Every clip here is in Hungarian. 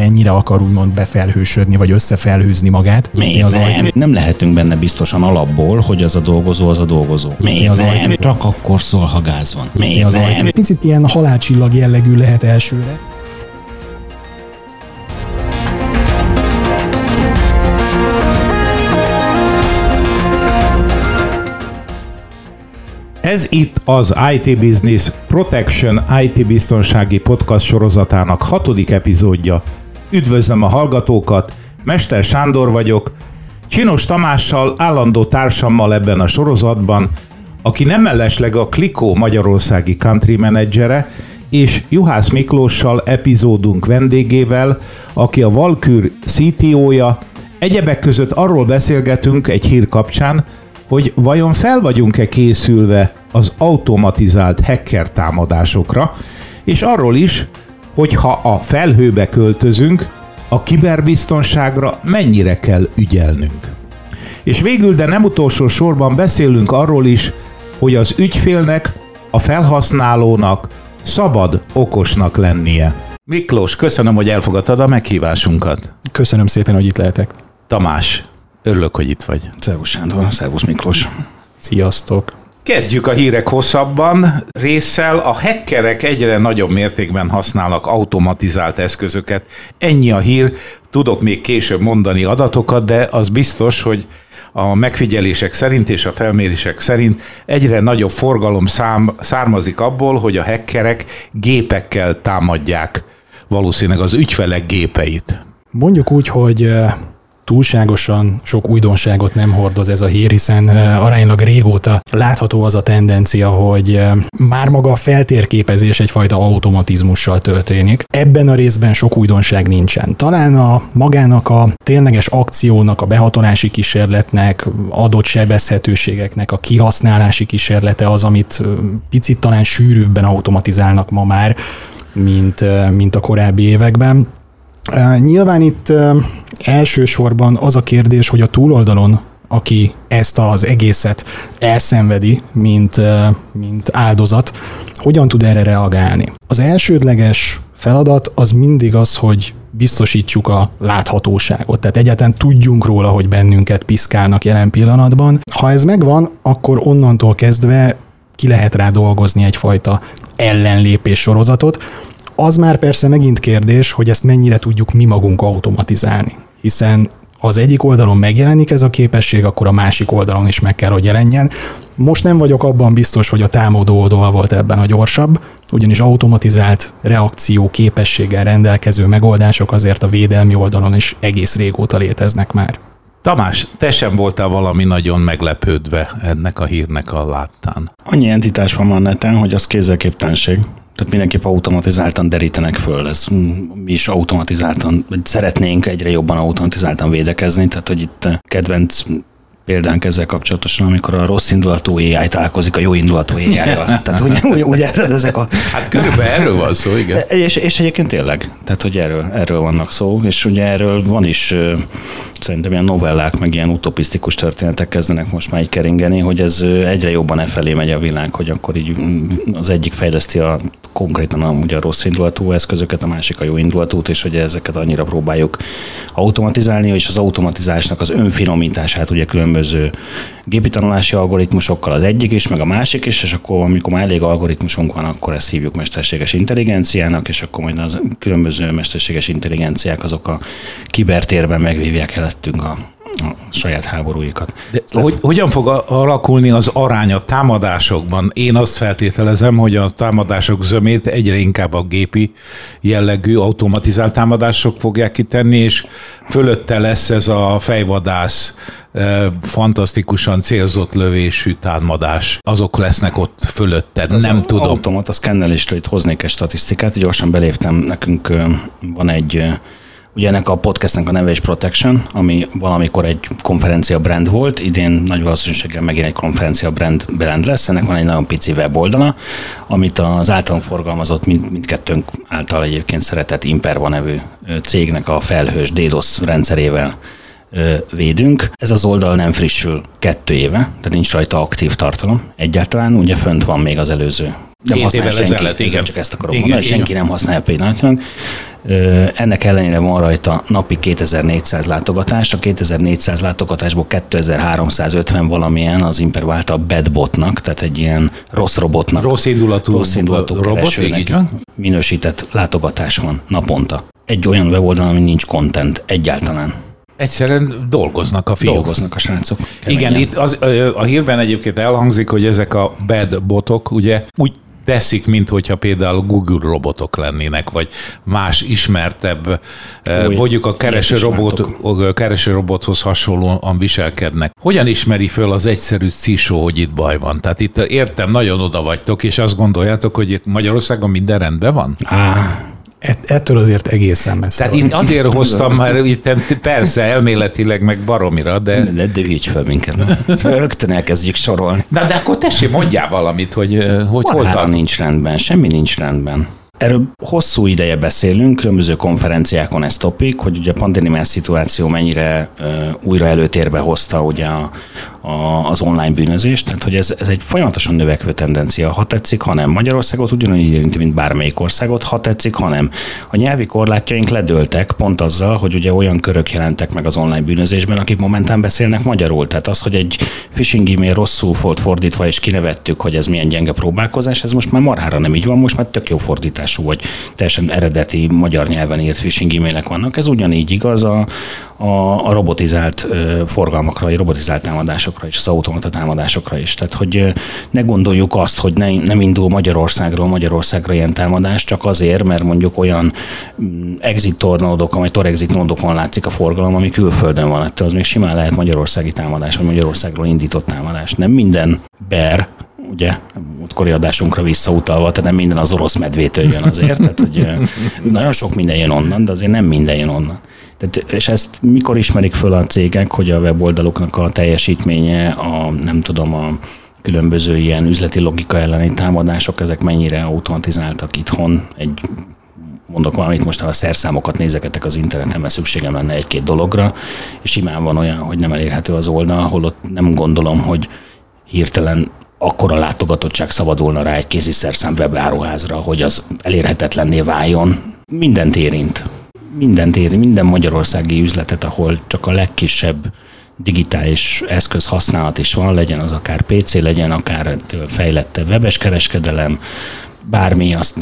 mennyire akar úgymond befelhősödni, vagy összefelhőzni magát. Még az nem. Ajtó. nem lehetünk benne biztosan alapból, hogy az a dolgozó az a dolgozó. Még az nem. Ajtó. Csak akkor szól, ha gáz van. Még az Ajtó. Picit ilyen halálcsillag jellegű lehet elsőre. Ez itt az IT Business Protection IT biztonsági podcast sorozatának hatodik epizódja. Üdvözlöm a hallgatókat, Mester Sándor vagyok, Csinos Tamással, állandó társammal ebben a sorozatban, aki nem mellesleg a Klikó magyarországi country menedzsere, és Juhász Miklóssal epizódunk vendégével, aki a Valkür CTO-ja. Egyebek között arról beszélgetünk egy hír kapcsán, hogy vajon fel vagyunk-e készülve az automatizált hacker támadásokra, és arról is, hogy ha a felhőbe költözünk, a kiberbiztonságra mennyire kell ügyelnünk. És végül, de nem utolsó sorban beszélünk arról is, hogy az ügyfélnek, a felhasználónak szabad okosnak lennie. Miklós, köszönöm, hogy elfogadtad a meghívásunkat. Köszönöm szépen, hogy itt lehetek. Tamás, örülök, hogy itt vagy. Szervusz Sándor, szervusz Miklós. Sziasztok. Kezdjük a hírek hosszabban résszel. A hackerek egyre nagyobb mértékben használnak automatizált eszközöket. Ennyi a hír, tudok még később mondani adatokat, de az biztos, hogy a megfigyelések szerint és a felmérések szerint egyre nagyobb forgalom szám, származik abból, hogy a hackerek gépekkel támadják valószínűleg az ügyfelek gépeit. Mondjuk úgy, hogy túlságosan sok újdonságot nem hordoz ez a hír, hiszen aránylag régóta látható az a tendencia, hogy már maga a feltérképezés egyfajta automatizmussal történik. Ebben a részben sok újdonság nincsen. Talán a magának a tényleges akciónak, a behatolási kísérletnek, adott sebezhetőségeknek a kihasználási kísérlete az, amit picit talán sűrűbben automatizálnak ma már, mint, mint a korábbi években. Nyilván itt elsősorban az a kérdés, hogy a túloldalon aki ezt az egészet elszenvedi, mint, mint áldozat, hogyan tud erre reagálni. Az elsődleges feladat az mindig az, hogy biztosítsuk a láthatóságot, tehát egyáltalán tudjunk róla, hogy bennünket piszkálnak jelen pillanatban. Ha ez megvan, akkor onnantól kezdve ki lehet rá dolgozni egyfajta ellenlépés sorozatot, az már persze megint kérdés, hogy ezt mennyire tudjuk mi magunk automatizálni, hiszen ha az egyik oldalon megjelenik ez a képesség, akkor a másik oldalon is meg kell, hogy jelenjen. Most nem vagyok abban biztos, hogy a támadó oldal volt ebben a gyorsabb, ugyanis automatizált reakció képességgel rendelkező megoldások azért a védelmi oldalon is egész régóta léteznek már. Tamás, te sem voltál valami nagyon meglepődve ennek a hírnek a láttán. Annyi entitás van már neten, hogy az kézzelképtelenség. Tehát mindenképp automatizáltan derítenek föl. Ez mi is automatizáltan, vagy szeretnénk egyre jobban automatizáltan védekezni, tehát hogy itt kedvenc példánk ezzel kapcsolatosan, amikor a rossz indulatú AI találkozik a jó indulatú AI-val. Tehát ugye, ugye, ugye ezek a... Hát körülbelül erről van szó, igen. És, és egyébként tényleg, tehát hogy erről, erről vannak szó, és ugye erről van is szerintem ilyen novellák, meg ilyen utopisztikus történetek kezdenek most már így keringeni, hogy ez egyre jobban e felé megy a világ, hogy akkor így mm, az egyik fejleszti a konkrétan a, ugye a rossz indulatú eszközöket, a másik a jó indulatút, és hogy ezeket annyira próbáljuk automatizálni, és az automatizásnak az önfinomítását ugye különböző gépi tanulási algoritmusokkal az egyik is, meg a másik is, és akkor amikor már elég algoritmusunk van, akkor ezt hívjuk mesterséges intelligenciának, és akkor majd az különböző mesterséges intelligenciák azok a kibertérben megvívják elettünk a, a saját háborúikat. De hogy, hogyan fog alakulni az arány a támadásokban? Én azt feltételezem, hogy a támadások zömét egyre inkább a gépi jellegű automatizált támadások fogják kitenni, és fölötte lesz ez a fejvadász fantasztikusan célzott lövésű támadás. Azok lesznek ott fölötte, Ez nem tudom. Automata szkennelésről itt hoznék egy statisztikát, gyorsan beléptem, nekünk van egy Ugye ennek a podcastnek a neve is Protection, ami valamikor egy konferencia brand volt, idén nagy valószínűséggel megint egy konferencia brand brand lesz. Ennek van egy nagyon pici weboldala, amit az általunk forgalmazott mind, mindkettőnk által egyébként szeretett Imperva nevű cégnek a felhős DDoS rendszerével védünk. Ez az oldal nem frissül kettő éve, tehát nincs rajta aktív tartalom egyáltalán, ugye fönt van még az előző. Nem Két évvel senki, ezelőtt, igen. Csak ezt akarom igen, mondani, igen. senki nem használja pillanatnyilag. Ennek ellenére van rajta napi 2400 látogatás, a 2400 látogatásból 2350 valamilyen az Imperv által bedbotnak, tehát egy ilyen rossz robotnak. Rossz indulatú, rossz indulatú robot, így van? minősített látogatás van naponta. Egy olyan weboldal, ami nincs content egyáltalán. Egyszerűen dolgoznak a fiúk. Dolgoznak a srácok. Keményen. Igen, itt az, a hírben egyébként elhangzik, hogy ezek a bad botok ugye úgy teszik, mint hogyha például Google robotok lennének, vagy más ismertebb, Új, mondjuk a kereső, robot, a kereső robothoz hasonlóan viselkednek. Hogyan ismeri föl az egyszerű CISO, hogy itt baj van? Tehát itt értem, nagyon oda vagytok, és azt gondoljátok, hogy Magyarországon minden rendben van? Á, ettől azért egészen messze Tehát én azért hoztam már itt persze elméletileg meg baromira, de... De, de dühíts fel minket. Rögtön elkezdjük sorolni. De, de akkor tessék, mondjál valamit, hogy, hogy hol nincs rendben, semmi nincs rendben. Erről hosszú ideje beszélünk, különböző konferenciákon ez topik, hogy ugye a pandémiás szituáció mennyire uh, újra előtérbe hozta ugye a, a, az online bűnözést, tehát hogy ez, ez egy folyamatosan növekvő tendencia, ha tetszik, ha nem. Magyarországot ugyanúgy érinti, mint bármelyik országot, ha tetszik, ha nem. A nyelvi korlátjaink ledőltek pont azzal, hogy ugye olyan körök jelentek meg az online bűnözésben, akik momentán beszélnek magyarul. Tehát az, hogy egy phishing e-mail rosszul volt fordítva, és kinevettük, hogy ez milyen gyenge próbálkozás, ez most már marhára nem így van, most már tök jó fordítású, vagy teljesen eredeti magyar nyelven írt phishing e-mailek vannak. Ez ugyanígy igaz a, a, a robotizált forgalmakra, vagy robotizált támadásokra is, az automata támadásokra is. Tehát, hogy ne gondoljuk azt, hogy ne, nem indul Magyarországról Magyarországra ilyen támadás, csak azért, mert mondjuk olyan mm, exit tornódokon, vagy torexit nódokon látszik a forgalom, ami külföldön van. Ettől az még simán lehet magyarországi támadás, vagy Magyarországról indított támadás. Nem minden ber, ugye, múltkori adásunkra visszautalva, tehát nem minden az orosz medvétől jön azért, tehát hogy nagyon sok minden jön onnan, de azért nem minden jön onnan. Tehát, és ezt mikor ismerik föl a cégek, hogy a weboldaluknak a teljesítménye, a nem tudom, a különböző ilyen üzleti logika elleni támadások, ezek mennyire automatizáltak itthon. Egy mondok valamit, most ha a szerszámokat nézegetek az interneten, mert szükségem lenne egy-két dologra, és simán van olyan, hogy nem elérhető az oldal, holott nem gondolom, hogy hirtelen akkora látogatottság szabadulna rá egy kézi szerszám webáruházra, hogy az elérhetetlenné váljon. Mindent érint mindent ér, minden magyarországi üzletet, ahol csak a legkisebb digitális eszköz használat is van, legyen az akár PC, legyen akár fejlettebb webes kereskedelem, bármi, azt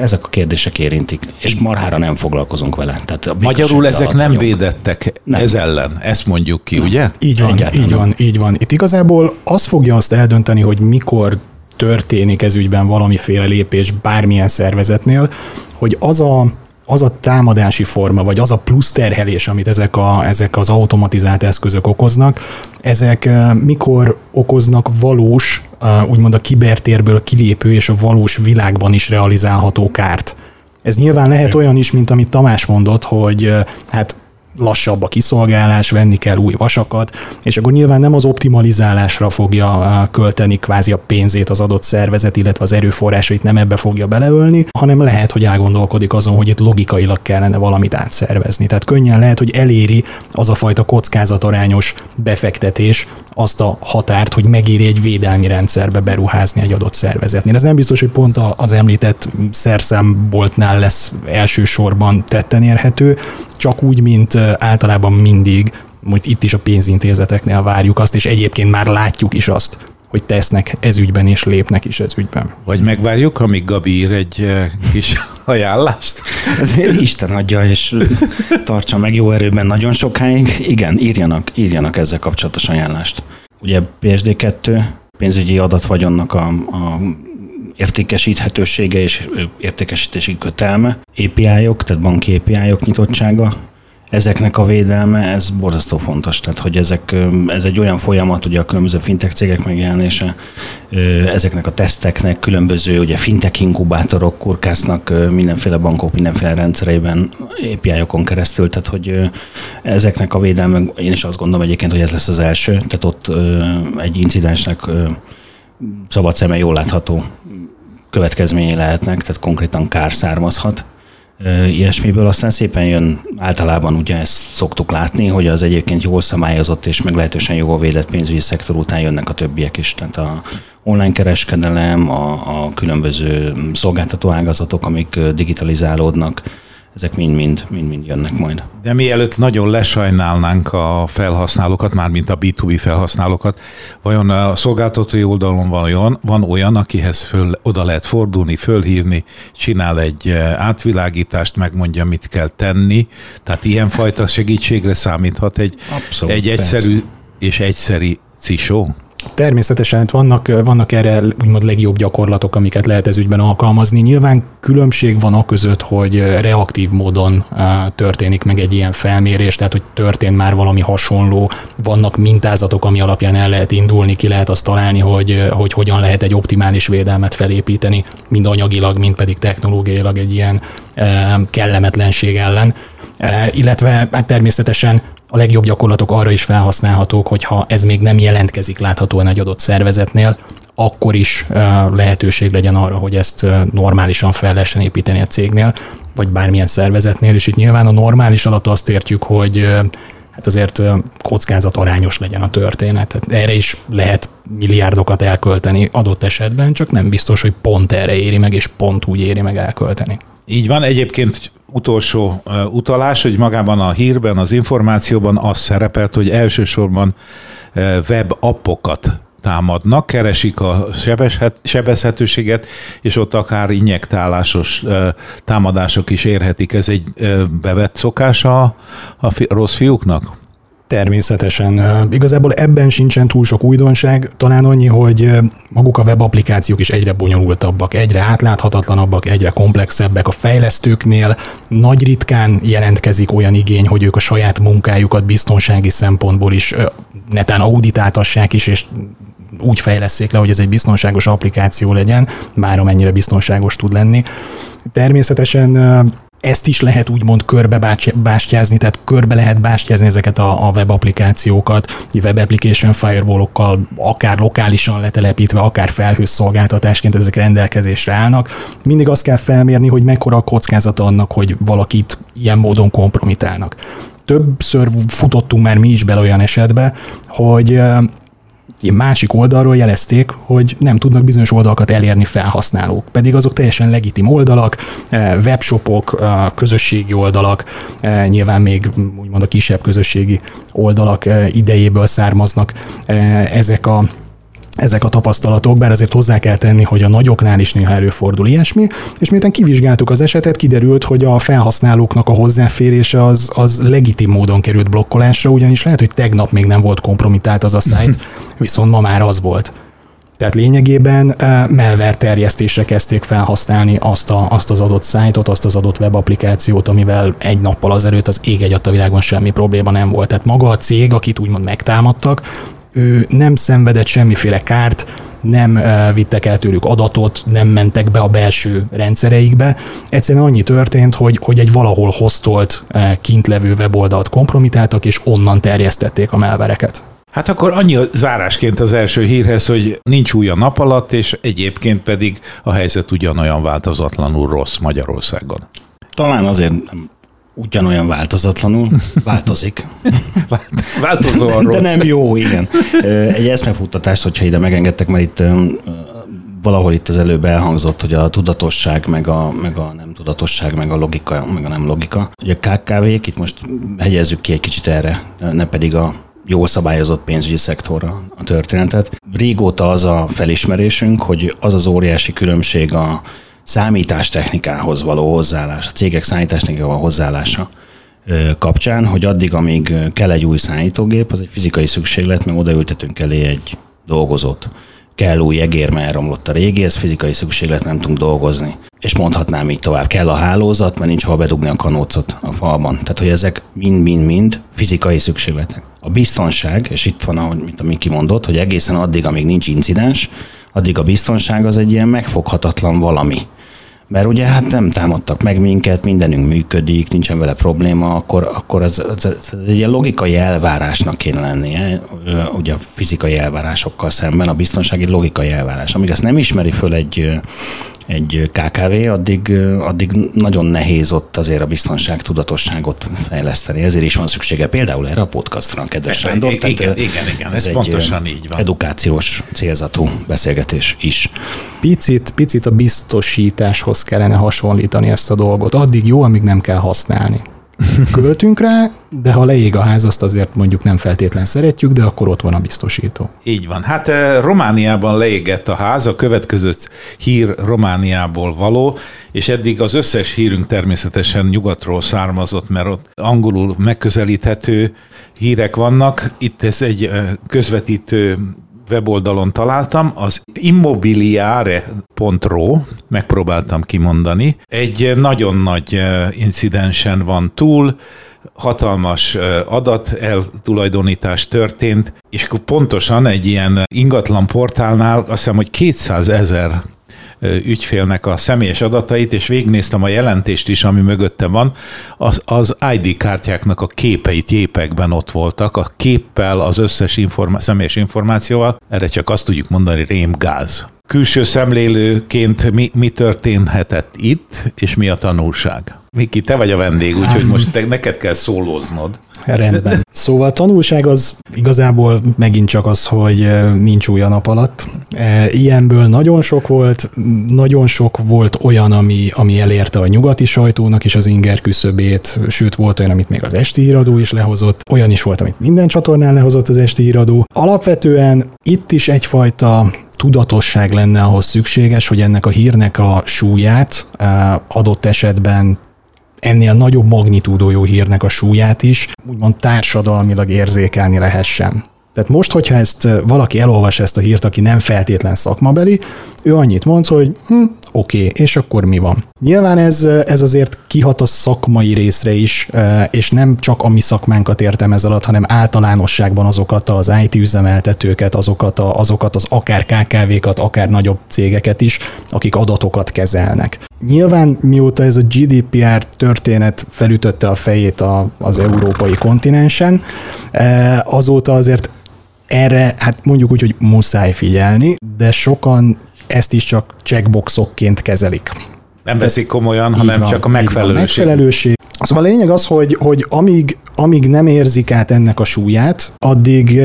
ezek a kérdések érintik, és marhára nem foglalkozunk vele. Tehát a Magyarul ezek nem vagyok. védettek nem. ez ellen, ezt mondjuk ki, nem. ugye? Így van, Egyáltalán. így van, így van. Itt igazából az fogja azt eldönteni, hogy mikor történik ez ügyben valamiféle lépés bármilyen szervezetnél, hogy az a az a támadási forma, vagy az a plusz terhelés, amit ezek, a, ezek az automatizált eszközök okoznak, ezek mikor okoznak valós, úgymond a kibertérből kilépő és a valós világban is realizálható kárt. Ez nyilván lehet olyan is, mint amit Tamás mondott, hogy hát lassabb a kiszolgálás, venni kell új vasakat, és akkor nyilván nem az optimalizálásra fogja költeni kvázi a pénzét az adott szervezet, illetve az erőforrásait nem ebbe fogja beleölni, hanem lehet, hogy elgondolkodik azon, hogy itt logikailag kellene valamit átszervezni. Tehát könnyen lehet, hogy eléri az a fajta kockázatarányos befektetés azt a határt, hogy megéri egy védelmi rendszerbe beruházni egy adott szervezetnél. Ez nem biztos, hogy pont az említett szerszámboltnál lesz elsősorban tetten érhető, csak úgy, mint általában mindig, hogy itt is a pénzintézeteknél várjuk azt, és egyébként már látjuk is azt, hogy tesznek ez ügyben, és lépnek is ez ügyben. Vagy megvárjuk, amíg Gabi ír egy kis ajánlást? Ezért Isten adja, és tartsa meg jó erőben nagyon sokáig. Igen, írjanak, írjanak ezzel kapcsolatos ajánlást. Ugye PSD2, pénzügyi adatvagyonnak a, a értékesíthetősége és értékesítési kötelme, API-ok, tehát banki API-ok nyitottsága, ezeknek a védelme, ez borzasztó fontos. Tehát, hogy ezek, ez egy olyan folyamat, ugye a különböző fintech cégek megjelenése, ezeknek a teszteknek különböző ugye fintech inkubátorok kurkásznak mindenféle bankok, mindenféle rendszereiben API-okon keresztül, tehát hogy ezeknek a védelme, én is azt gondolom egyébként, hogy ez lesz az első, tehát ott egy incidensnek szabad szeme jól látható következményei lehetnek, tehát konkrétan kár származhat ilyesmiből. Aztán szépen jön, általában ugye ezt szoktuk látni, hogy az egyébként jól szabályozott és meglehetősen jól védett pénzügyi szektor után jönnek a többiek is. Tehát a online kereskedelem, a, a különböző szolgáltató ágazatok, amik digitalizálódnak, ezek mind-mind, mind-mind jönnek majd. De mielőtt nagyon lesajnálnánk a felhasználókat, mármint a B2B felhasználókat, vajon a szolgáltatói oldalon van olyan, van olyan akihez föl, oda lehet fordulni, fölhívni, csinál egy eh, átvilágítást, megmondja, mit kell tenni. Tehát ilyenfajta segítségre számíthat egy, Abszolút, egy egyszerű persze. és egyszeri cisó? Természetesen hát vannak, vannak erre úgymond legjobb gyakorlatok, amiket lehet ez ügyben alkalmazni. Nyilván különbség van a között, hogy reaktív módon történik meg egy ilyen felmérés, tehát hogy történt már valami hasonló, vannak mintázatok, ami alapján el lehet indulni, ki lehet azt találni, hogy, hogy hogyan lehet egy optimális védelmet felépíteni, mind anyagilag, mind pedig technológiailag egy ilyen kellemetlenség ellen. Illetve hát természetesen a legjobb gyakorlatok arra is felhasználhatók, hogyha ez még nem jelentkezik láthatóan egy adott szervezetnél, akkor is lehetőség legyen arra, hogy ezt normálisan fel lehessen építeni a cégnél, vagy bármilyen szervezetnél, és itt nyilván a normális alatt azt értjük, hogy hát azért kockázat arányos legyen a történet. Tehát erre is lehet milliárdokat elkölteni adott esetben, csak nem biztos, hogy pont erre éri meg, és pont úgy éri meg elkölteni. Így van, egyébként utolsó utalás, hogy magában a hírben, az információban az szerepelt, hogy elsősorban web appokat támadnak, keresik a sebezhetőséget, és ott akár injektálásos támadások is érhetik. Ez egy bevett szokása a rossz fiúknak? Természetesen. Igazából ebben sincsen túl sok újdonság, talán annyi, hogy maguk a webapplikációk is egyre bonyolultabbak, egyre átláthatatlanabbak, egyre komplexebbek. A fejlesztőknél nagy ritkán jelentkezik olyan igény, hogy ők a saját munkájukat biztonsági szempontból is netán auditáltassák is, és úgy fejleszék le, hogy ez egy biztonságos applikáció legyen, bár amennyire biztonságos tud lenni. Természetesen ezt is lehet úgymond körbe bástyázni, tehát körbe lehet bástyázni ezeket a, a web applikációkat, web application firewall-okkal, akár lokálisan letelepítve, akár felhős szolgáltatásként ezek rendelkezésre állnak. Mindig azt kell felmérni, hogy mekkora a kockázata annak, hogy valakit ilyen módon kompromitálnak. Többször futottunk már mi is bele olyan esetbe, hogy másik oldalról jelezték, hogy nem tudnak bizonyos oldalakat elérni felhasználók, pedig azok teljesen legitim oldalak, eh, webshopok, eh, közösségi oldalak, eh, nyilván még úgymond a kisebb közösségi oldalak idejéből származnak ezek a ezek a tapasztalatok, bár azért hozzá kell tenni, hogy a nagyoknál is néha előfordul ilyesmi, és miután kivizsgáltuk az esetet, kiderült, hogy a felhasználóknak a hozzáférése az, az legitim módon került blokkolásra, ugyanis lehet, hogy tegnap még nem volt kompromitált az a szájt, viszont ma már az volt. Tehát lényegében uh, malware terjesztésre kezdték felhasználni azt, a, azt az adott szájtot, azt az adott webapplikációt, amivel egy nappal azelőtt az ég egy a világon semmi probléma nem volt. Tehát maga a cég, akit úgymond megtámadtak, ő nem szenvedett semmiféle kárt, nem vittek el tőlük adatot, nem mentek be a belső rendszereikbe. Egyszerűen annyi történt, hogy, hogy egy valahol hoztolt kint levő weboldalt kompromitáltak, és onnan terjesztették a melvereket. Hát akkor annyi zárásként az első hírhez, hogy nincs új a nap alatt, és egyébként pedig a helyzet ugyanolyan változatlanul rossz Magyarországon. Talán azért nem ugyanolyan változatlanul, változik. Változóan rossz. De nem jó, igen. Egy eszmefuttatást, hogyha ide megengedtek, mert itt valahol itt az előbb elhangzott, hogy a tudatosság, meg a, meg a nem tudatosság, meg a logika, meg a nem logika. Ugye a KKV-k, itt most hegyezzük ki egy kicsit erre, ne pedig a jól szabályozott pénzügyi szektorra a történetet. Régóta az a felismerésünk, hogy az az óriási különbség a számítástechnikához való hozzáállás, a cégek számítástechnikához hozzáállása kapcsán, hogy addig, amíg kell egy új szállítógép, az egy fizikai szükséglet, mert odaültetünk elé egy dolgozót. Kell új egér, mert elromlott a régi, ez fizikai szükséglet, nem tudunk dolgozni. És mondhatnám így tovább, kell a hálózat, mert nincs hova bedugni a kanócot a falban. Tehát, hogy ezek mind-mind-mind fizikai szükségletek. A biztonság, és itt van, ahogy mint a Miki mondott, hogy egészen addig, amíg nincs incidens, addig a biztonság az egy ilyen megfoghatatlan valami mert ugye hát nem támadtak meg minket, mindenünk működik, nincsen vele probléma, akkor, akkor ez, ez, ez egy logikai elvárásnak kéne lennie, ugye a fizikai elvárásokkal szemben, a biztonsági logikai elvárás. Amíg ezt nem ismeri föl egy, egy KKV, addig, addig nagyon nehéz ott azért a biztonság tudatosságot fejleszteni. Ezért is van szüksége például erre a podcastra, kedves Sándor. Igen, igen, igen, igen, ez, ez pontosan így van. Edukációs célzatú beszélgetés is. Picit, picit a biztosításhoz kellene hasonlítani ezt a dolgot. Addig jó, amíg nem kell használni költünk rá, de ha leég a ház, azt azért mondjuk nem feltétlen szeretjük, de akkor ott van a biztosító. Így van. Hát eh, Romániában leégett a ház, a következő hír Romániából való, és eddig az összes hírünk természetesen nyugatról származott, mert ott angolul megközelíthető hírek vannak. Itt ez egy eh, közvetítő weboldalon találtam, az immobiliare.ro, megpróbáltam kimondani, egy nagyon nagy incidensen van túl, hatalmas adat eltulajdonítás történt, és pontosan egy ilyen ingatlan portálnál azt hiszem, hogy 200 ezer ügyfélnek a személyes adatait, és végignéztem a jelentést is, ami mögötte van, az, az ID kártyáknak a képeit jépekben ott voltak, a képpel, az összes informa- személyes információval, erre csak azt tudjuk mondani, rémgáz. Külső szemlélőként mi, mi történhetett itt, és mi a tanulság? Miki, te vagy a vendég, úgyhogy most te, neked kell szólóznod. Rendben. Szóval a tanulság az igazából megint csak az, hogy nincs új a nap alatt. Ilyenből nagyon sok volt, nagyon sok volt olyan, ami, ami elérte a nyugati sajtónak is az inger küszöbét, sőt volt olyan, amit még az esti híradó is lehozott, olyan is volt, amit minden csatornán lehozott az esti híradó. Alapvetően itt is egyfajta tudatosság lenne ahhoz szükséges, hogy ennek a hírnek a súlyát adott esetben ennél nagyobb magnitúdójú hírnek a súlyát is úgymond társadalmilag érzékelni lehessen. Tehát most, hogyha ezt valaki elolvas ezt a hírt, aki nem feltétlen szakmabeli, ő annyit mond, hogy hm, oké, okay, és akkor mi van? Nyilván ez, ez azért kihat a szakmai részre is, és nem csak a mi szakmánkat értem ez alatt, hanem általánosságban azokat az IT üzemeltetőket, azokat, a, azokat az akár KKV-kat, akár nagyobb cégeket is, akik adatokat kezelnek. Nyilván mióta ez a GDPR történet felütötte a fejét a, az európai kontinensen, azóta azért erre, hát mondjuk úgy, hogy muszáj figyelni, de sokan ezt is csak checkboxokként kezelik. Nem veszik komolyan, hanem van, csak a megfelelőség. megfelelőség. Szóval a lényeg az, hogy, hogy amíg, amíg nem érzik át ennek a súlyát, addig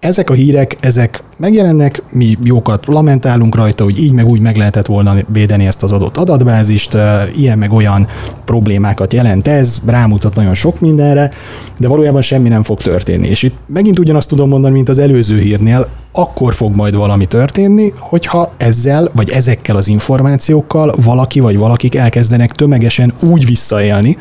ezek a hírek, ezek megjelennek, mi jókat lamentálunk rajta, hogy így meg úgy meg lehetett volna védeni ezt az adott adatbázist, ilyen meg olyan problémákat jelent ez, rámutat nagyon sok mindenre, de valójában semmi nem fog történni. És itt megint ugyanazt tudom mondani, mint az előző hírnél, akkor fog majd valami történni, hogyha ezzel, vagy ezekkel az információkkal valaki vagy valakik elkezdenek tömegesen úgy visszaélni,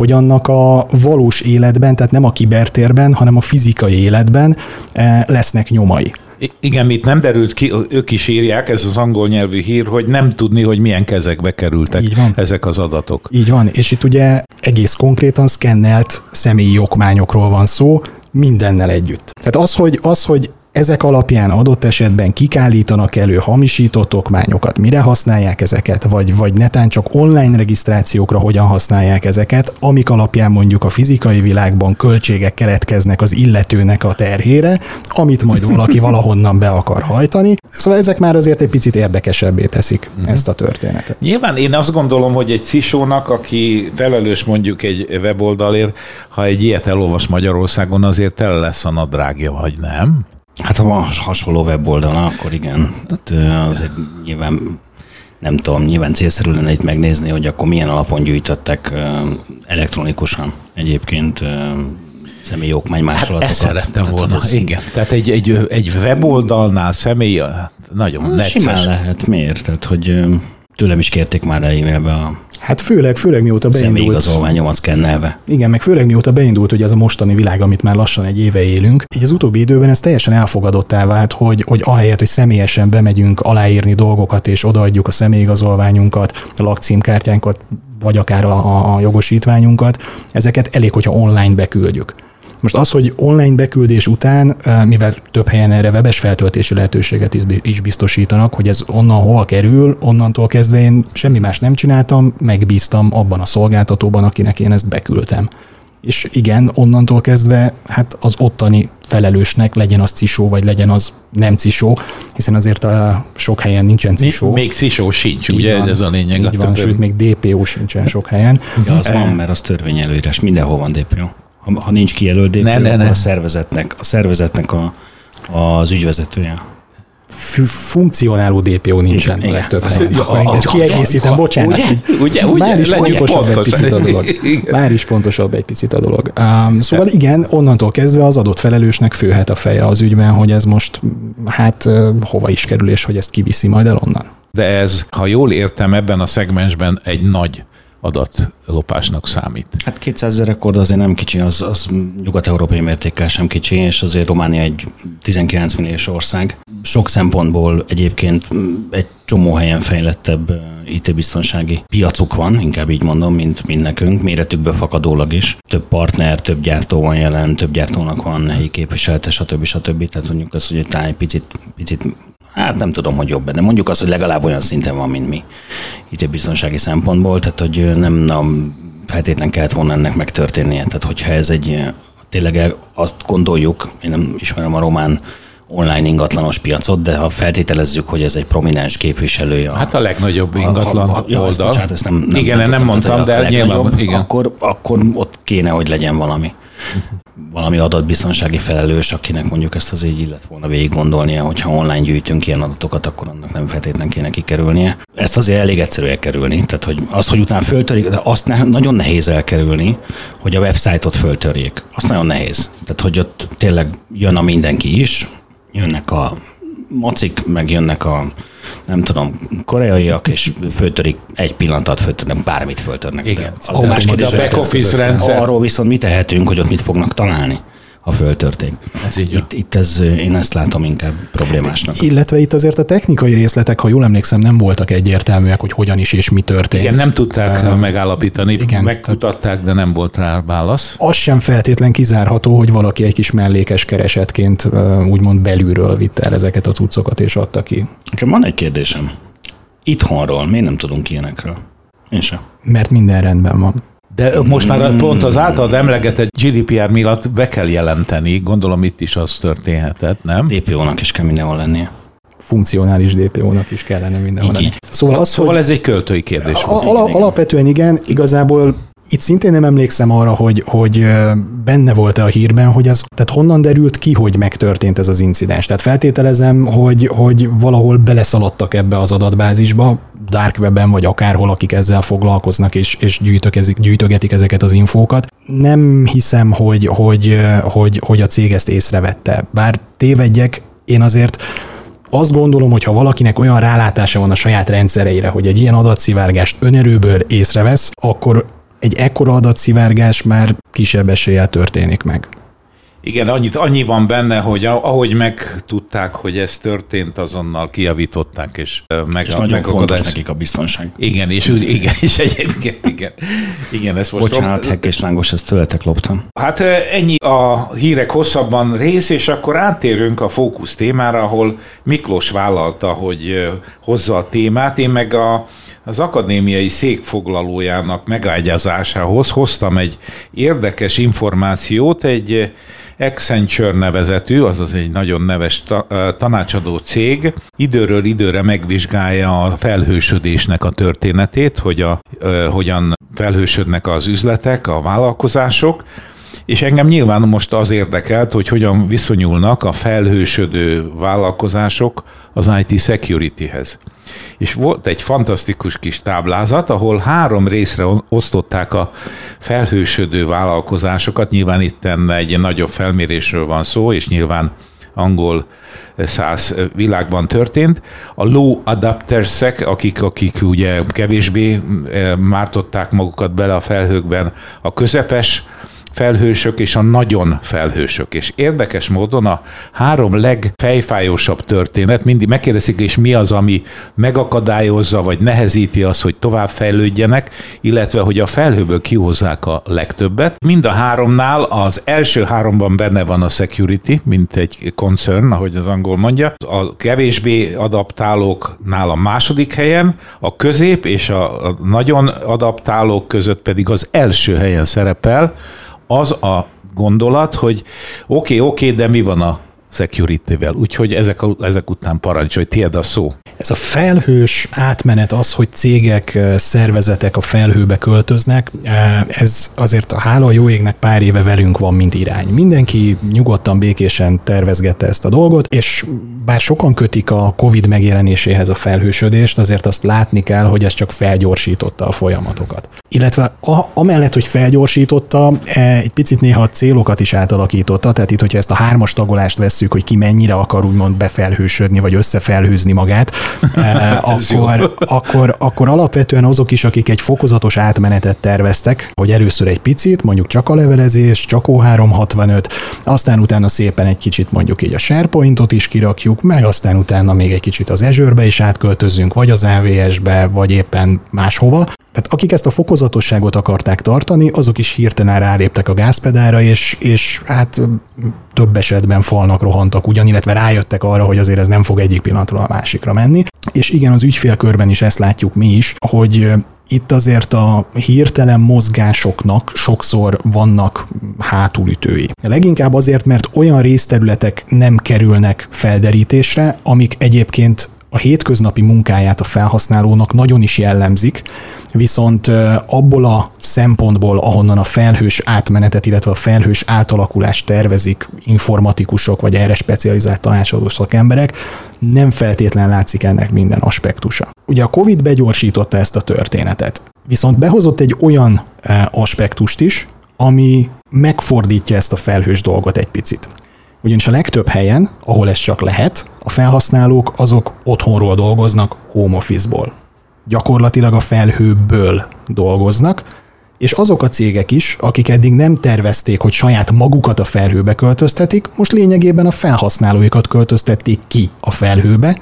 hogy annak a valós életben, tehát nem a kibertérben, hanem a fizikai életben eh, lesznek nyomai. Igen, itt nem derült ki, ők is írják, ez az angol nyelvű hír, hogy nem tudni, hogy milyen kezekbe kerültek Így van. ezek az adatok. Így van, és itt ugye egész konkrétan szkennelt személyi okmányokról van szó, mindennel együtt. Tehát az, hogy, az, hogy ezek alapján adott esetben kik állítanak elő hamisított okmányokat, mire használják ezeket, vagy, vagy netán csak online regisztrációkra hogyan használják ezeket, amik alapján mondjuk a fizikai világban költségek keletkeznek az illetőnek a terhére, amit majd valaki valahonnan be akar hajtani. Szóval ezek már azért egy picit érdekesebbé teszik mm-hmm. ezt a történetet. Nyilván én azt gondolom, hogy egy cisónak, aki felelős mondjuk egy weboldalért, ha egy ilyet elolvas Magyarországon, azért tele lesz a nadrágja, vagy nem? Hát ha van hasonló weboldala, akkor igen. Tehát azért nyilván nem tudom, nyilván célszerű lenne itt megnézni, hogy akkor milyen alapon gyűjtöttek elektronikusan egyébként személyi okmány másolatokat. Hát ezt szerettem Tehát volna, ez... igen. Tehát egy, egy, egy weboldalnál személy nagyon hát, necces. Simán lehet, miért? Tehát, hogy tőlem is kérték már e-mailbe a Hát főleg, főleg mióta beindult. Személyigazolványomat szkennelve. Igen, meg főleg mióta beindult hogy ez a mostani világ, amit már lassan egy éve élünk. Így az utóbbi időben ez teljesen elfogadottá vált, hogy, hogy ahelyett, hogy személyesen bemegyünk aláírni dolgokat, és odaadjuk a személyigazolványunkat, a lakcímkártyánkat, vagy akár a, a jogosítványunkat, ezeket elég, hogyha online beküldjük. Most az, hogy online beküldés után, mivel több helyen erre webes feltöltési lehetőséget is biztosítanak, hogy ez onnan hol kerül, onnantól kezdve én semmi más nem csináltam, megbíztam abban a szolgáltatóban, akinek én ezt beküldtem. és igen, onnantól kezdve hát az ottani felelősnek legyen az cisó, vagy legyen az nem cisó, hiszen azért a sok helyen nincsen cisó. Még cisó sincs, így ugye van, ez a lényeg. Így van, sőt, még DPO sincsen sok helyen. Ja, az van, mert az törvényelőírás, mindenhol van DPO. Ha, ha nincs kijelölt DPO, ne, ne, ne. a szervezetnek, a szervezetnek a, az ügyvezetője funkcionáló DPO nincsen igen, a legtöbb helyen. És kiegészítem, bocsánat. Ugye, ugye, ugye, már is pontosabb pontos. egy picit a dolog. Már is pontosabb egy picit a dolog. Um, szóval igen, onnantól kezdve az adott felelősnek főhet a feje az ügyben, hogy ez most hát hova is kerül, és hogy ezt kiviszi majd el onnan. De ez, ha jól értem, ebben a szegmensben egy nagy adatlopásnak számít. Hát 200 ezer rekord azért nem kicsi, az, az nyugat-európai mértékkel sem kicsi, és azért Románia egy 19 milliós ország. Sok szempontból egyébként egy csomó helyen fejlettebb IT-biztonsági piacuk van, inkább így mondom, mint, mint nekünk, méretükből fakadólag is. Több partner, több gyártó van jelen, több gyártónak van helyi képviselete, stb. stb. Tehát mondjuk azt, hogy egy picit, picit hát nem tudom, hogy jobb, de mondjuk azt, hogy legalább olyan szinten van, mint mi itt biztonsági szempontból, tehát hogy nem, nem feltétlen kellett volna ennek megtörténnie. Tehát hogyha ez egy, tényleg azt gondoljuk, én nem ismerem a román online ingatlanos piacot, de ha feltételezzük, hogy ez egy prominens képviselője. Hát a legnagyobb ingatlan a, a, ja, oldal. Bocsánat, ezt nem, nem, igen, nem, nem mondtam, de nyilván, igen. Akkor, akkor ott kéne, hogy legyen valami valami adatbiztonsági felelős, akinek mondjuk ezt az így illet volna végig gondolnia, hogyha online gyűjtünk ilyen adatokat, akkor annak nem feltétlen kéne kikerülnie. Ezt azért elég egyszerű elkerülni. Tehát, hogy az, hogy utána föltörik, de azt ne, nagyon nehéz elkerülni, hogy a websájtot föltörjék. Azt nagyon nehéz. Tehát, hogy ott tényleg jön a mindenki is, jönnek a macik, meg jönnek a nem tudom, koreaiak, és föltörik, egy pillanat föltörnek, bármit föltörnek. Igen. De, a, a back office rendszer. Arról viszont mi tehetünk, hogy ott mit fognak találni ha föltörték. Ez így itt, itt ez, én ezt látom inkább problémásnak. Illetve itt azért a technikai részletek, ha jól emlékszem, nem voltak egyértelműek, hogy hogyan is és mi történt. Igen, nem tudták uh, megállapítani, igen, megkutatták, de nem volt rá válasz. Az sem feltétlen kizárható, hogy valaki egy kis mellékes keresetként uh, úgymond belülről vitte el ezeket a cuccokat és adta ki. Nekem van egy kérdésem. Itthonról miért nem tudunk ilyenekről? Én sem. Mert minden rendben van. De most már pont az általad emlegetett GDPR miatt be kell jelenteni, gondolom itt is az történhetett, nem? DPO-nak is kell mindenhol lennie funkcionális DPO-nak is kellene mindenhol lenni. Szóval, az, szóval hogy ez egy költői kérdés. A, al- alapvetően igen, igazából itt szintén nem emlékszem arra, hogy, hogy benne volt-e a hírben, hogy az, tehát honnan derült ki, hogy megtörtént ez az incidens. Tehát feltételezem, hogy, hogy valahol beleszaladtak ebbe az adatbázisba, dark webben vagy akárhol, akik ezzel foglalkoznak és, és gyűjtögetik ezeket az infókat. Nem hiszem, hogy, hogy, hogy, hogy a cég ezt észrevette. Bár tévedjek, én azért azt gondolom, hogy ha valakinek olyan rálátása van a saját rendszereire, hogy egy ilyen adatszivárgást önerőből észrevesz, akkor egy ekkora adatszivárgás már kisebb eséllyel történik meg. Igen, annyit, annyi van benne, hogy ahogy megtudták, hogy ez történt, azonnal kijavították, és meg és a nagyon fontos nekik a biztonság. Igen, és úgy, igen, és egyébként, igen. igen ezt most Bocsánat, hekk és lángos, ezt tőletek loptam. Hát ennyi a hírek hosszabban rész, és akkor áttérünk a fókusz témára, ahol Miklós vállalta, hogy hozza a témát, én meg a az akadémiai székfoglalójának megágyazásához hoztam egy érdekes információt, egy Accenture nevezetű, azaz egy nagyon neves tanácsadó cég, időről időre megvizsgálja a felhősödésnek a történetét, hogy a, hogyan felhősödnek az üzletek, a vállalkozások, és engem nyilván most az érdekelt, hogy hogyan viszonyulnak a felhősödő vállalkozások az IT securityhez. És volt egy fantasztikus kis táblázat, ahol három részre osztották a felhősödő vállalkozásokat. Nyilván itt egy nagyobb felmérésről van szó, és nyilván angol száz világban történt. A low adaptersek, akik, akik ugye kevésbé eh, mártották magukat bele a felhőkben, a közepes felhősök és a nagyon felhősök. És érdekes módon a három legfejfájósabb történet, mindig megkérdezik, és mi az, ami megakadályozza, vagy nehezíti azt, hogy tovább fejlődjenek, illetve hogy a felhőből kihozzák a legtöbbet. Mind a háromnál az első háromban benne van a security, mint egy concern, ahogy az angol mondja. A kevésbé adaptálóknál a második helyen, a közép és a nagyon adaptálók között pedig az első helyen szerepel, az a gondolat, hogy oké, okay, oké, okay, de mi van a security-vel. Úgyhogy ezek, ezek után parancsolj, tiéd a szó. Ez a felhős átmenet az, hogy cégek, szervezetek a felhőbe költöznek, ez azért a hála a jó égnek pár éve velünk van, mint irány. Mindenki nyugodtan, békésen tervezgette ezt a dolgot, és bár sokan kötik a COVID megjelenéséhez a felhősödést, azért azt látni kell, hogy ez csak felgyorsította a folyamatokat. Illetve a, amellett, hogy felgyorsította, e, egy picit néha a célokat is átalakította, tehát itt, hogyha ezt a hármas tagolást vesszük, hogy ki mennyire akar úgymond befelhősödni, vagy összefelhőzni magát, e, akkor, akkor, akkor alapvetően azok is, akik egy fokozatos átmenetet terveztek, hogy először egy picit, mondjuk csak a levelezés, csak O365, aztán utána szépen egy kicsit mondjuk így a SharePointot is kirakjuk, meg aztán utána még egy kicsit az Azure-be is átköltözünk, vagy az AWS-be, vagy éppen máshova. Tehát akik ezt a fokozatosságot akarták tartani, azok is hirtelen ráléptek a gázpedára, és, és hát több esetben falnak rohantak ugyan, illetve rájöttek arra, hogy azért ez nem fog egyik pillanatról a másikra menni. És igen, az ügyfélkörben is ezt látjuk mi is, hogy itt azért a hirtelen mozgásoknak sokszor vannak hátulütői. Leginkább azért, mert olyan részterületek nem kerülnek felderítésre, amik egyébként a hétköznapi munkáját a felhasználónak nagyon is jellemzik, viszont abból a szempontból, ahonnan a felhős átmenetet, illetve a felhős átalakulást tervezik informatikusok vagy erre specializált tanácsadó szakemberek, nem feltétlen látszik ennek minden aspektusa. Ugye a COVID begyorsította ezt a történetet, viszont behozott egy olyan aspektust is, ami megfordítja ezt a felhős dolgot egy picit. Ugyanis a legtöbb helyen, ahol ez csak lehet, a felhasználók azok otthonról dolgoznak, home office-ból. Gyakorlatilag a felhőből dolgoznak, és azok a cégek is, akik eddig nem tervezték, hogy saját magukat a felhőbe költöztetik, most lényegében a felhasználóikat költöztették ki a felhőbe,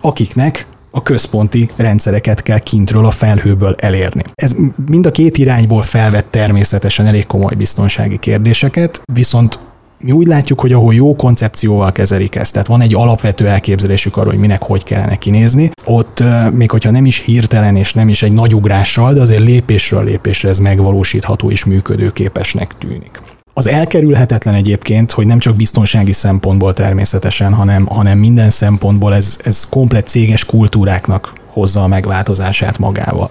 akiknek a központi rendszereket kell kintről a felhőből elérni. Ez mind a két irányból felvett természetesen elég komoly biztonsági kérdéseket, viszont mi úgy látjuk, hogy ahol jó koncepcióval kezelik ezt, tehát van egy alapvető elképzelésük arról, hogy minek hogy kellene kinézni, ott még hogyha nem is hirtelen és nem is egy nagy ugrással, de azért lépésről lépésre ez megvalósítható és működőképesnek tűnik. Az elkerülhetetlen egyébként, hogy nem csak biztonsági szempontból természetesen, hanem, hanem minden szempontból ez, ez komplet céges kultúráknak hozza a megváltozását magával.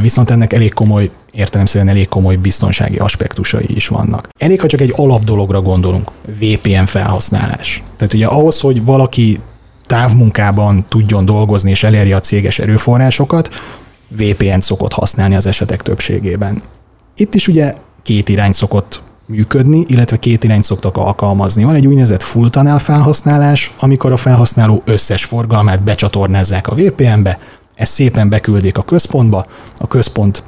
Viszont ennek elég komoly értelemszerűen elég komoly biztonsági aspektusai is vannak. Elég, ha csak egy alap dologra gondolunk, VPN felhasználás. Tehát ugye ahhoz, hogy valaki távmunkában tudjon dolgozni és elérje a céges erőforrásokat, VPN-t szokott használni az esetek többségében. Itt is ugye két irány szokott működni, illetve két irányt szoktak alkalmazni. Van egy úgynevezett full tunnel felhasználás, amikor a felhasználó összes forgalmát becsatornázzák a VPN-be, ezt szépen beküldik a központba, a központ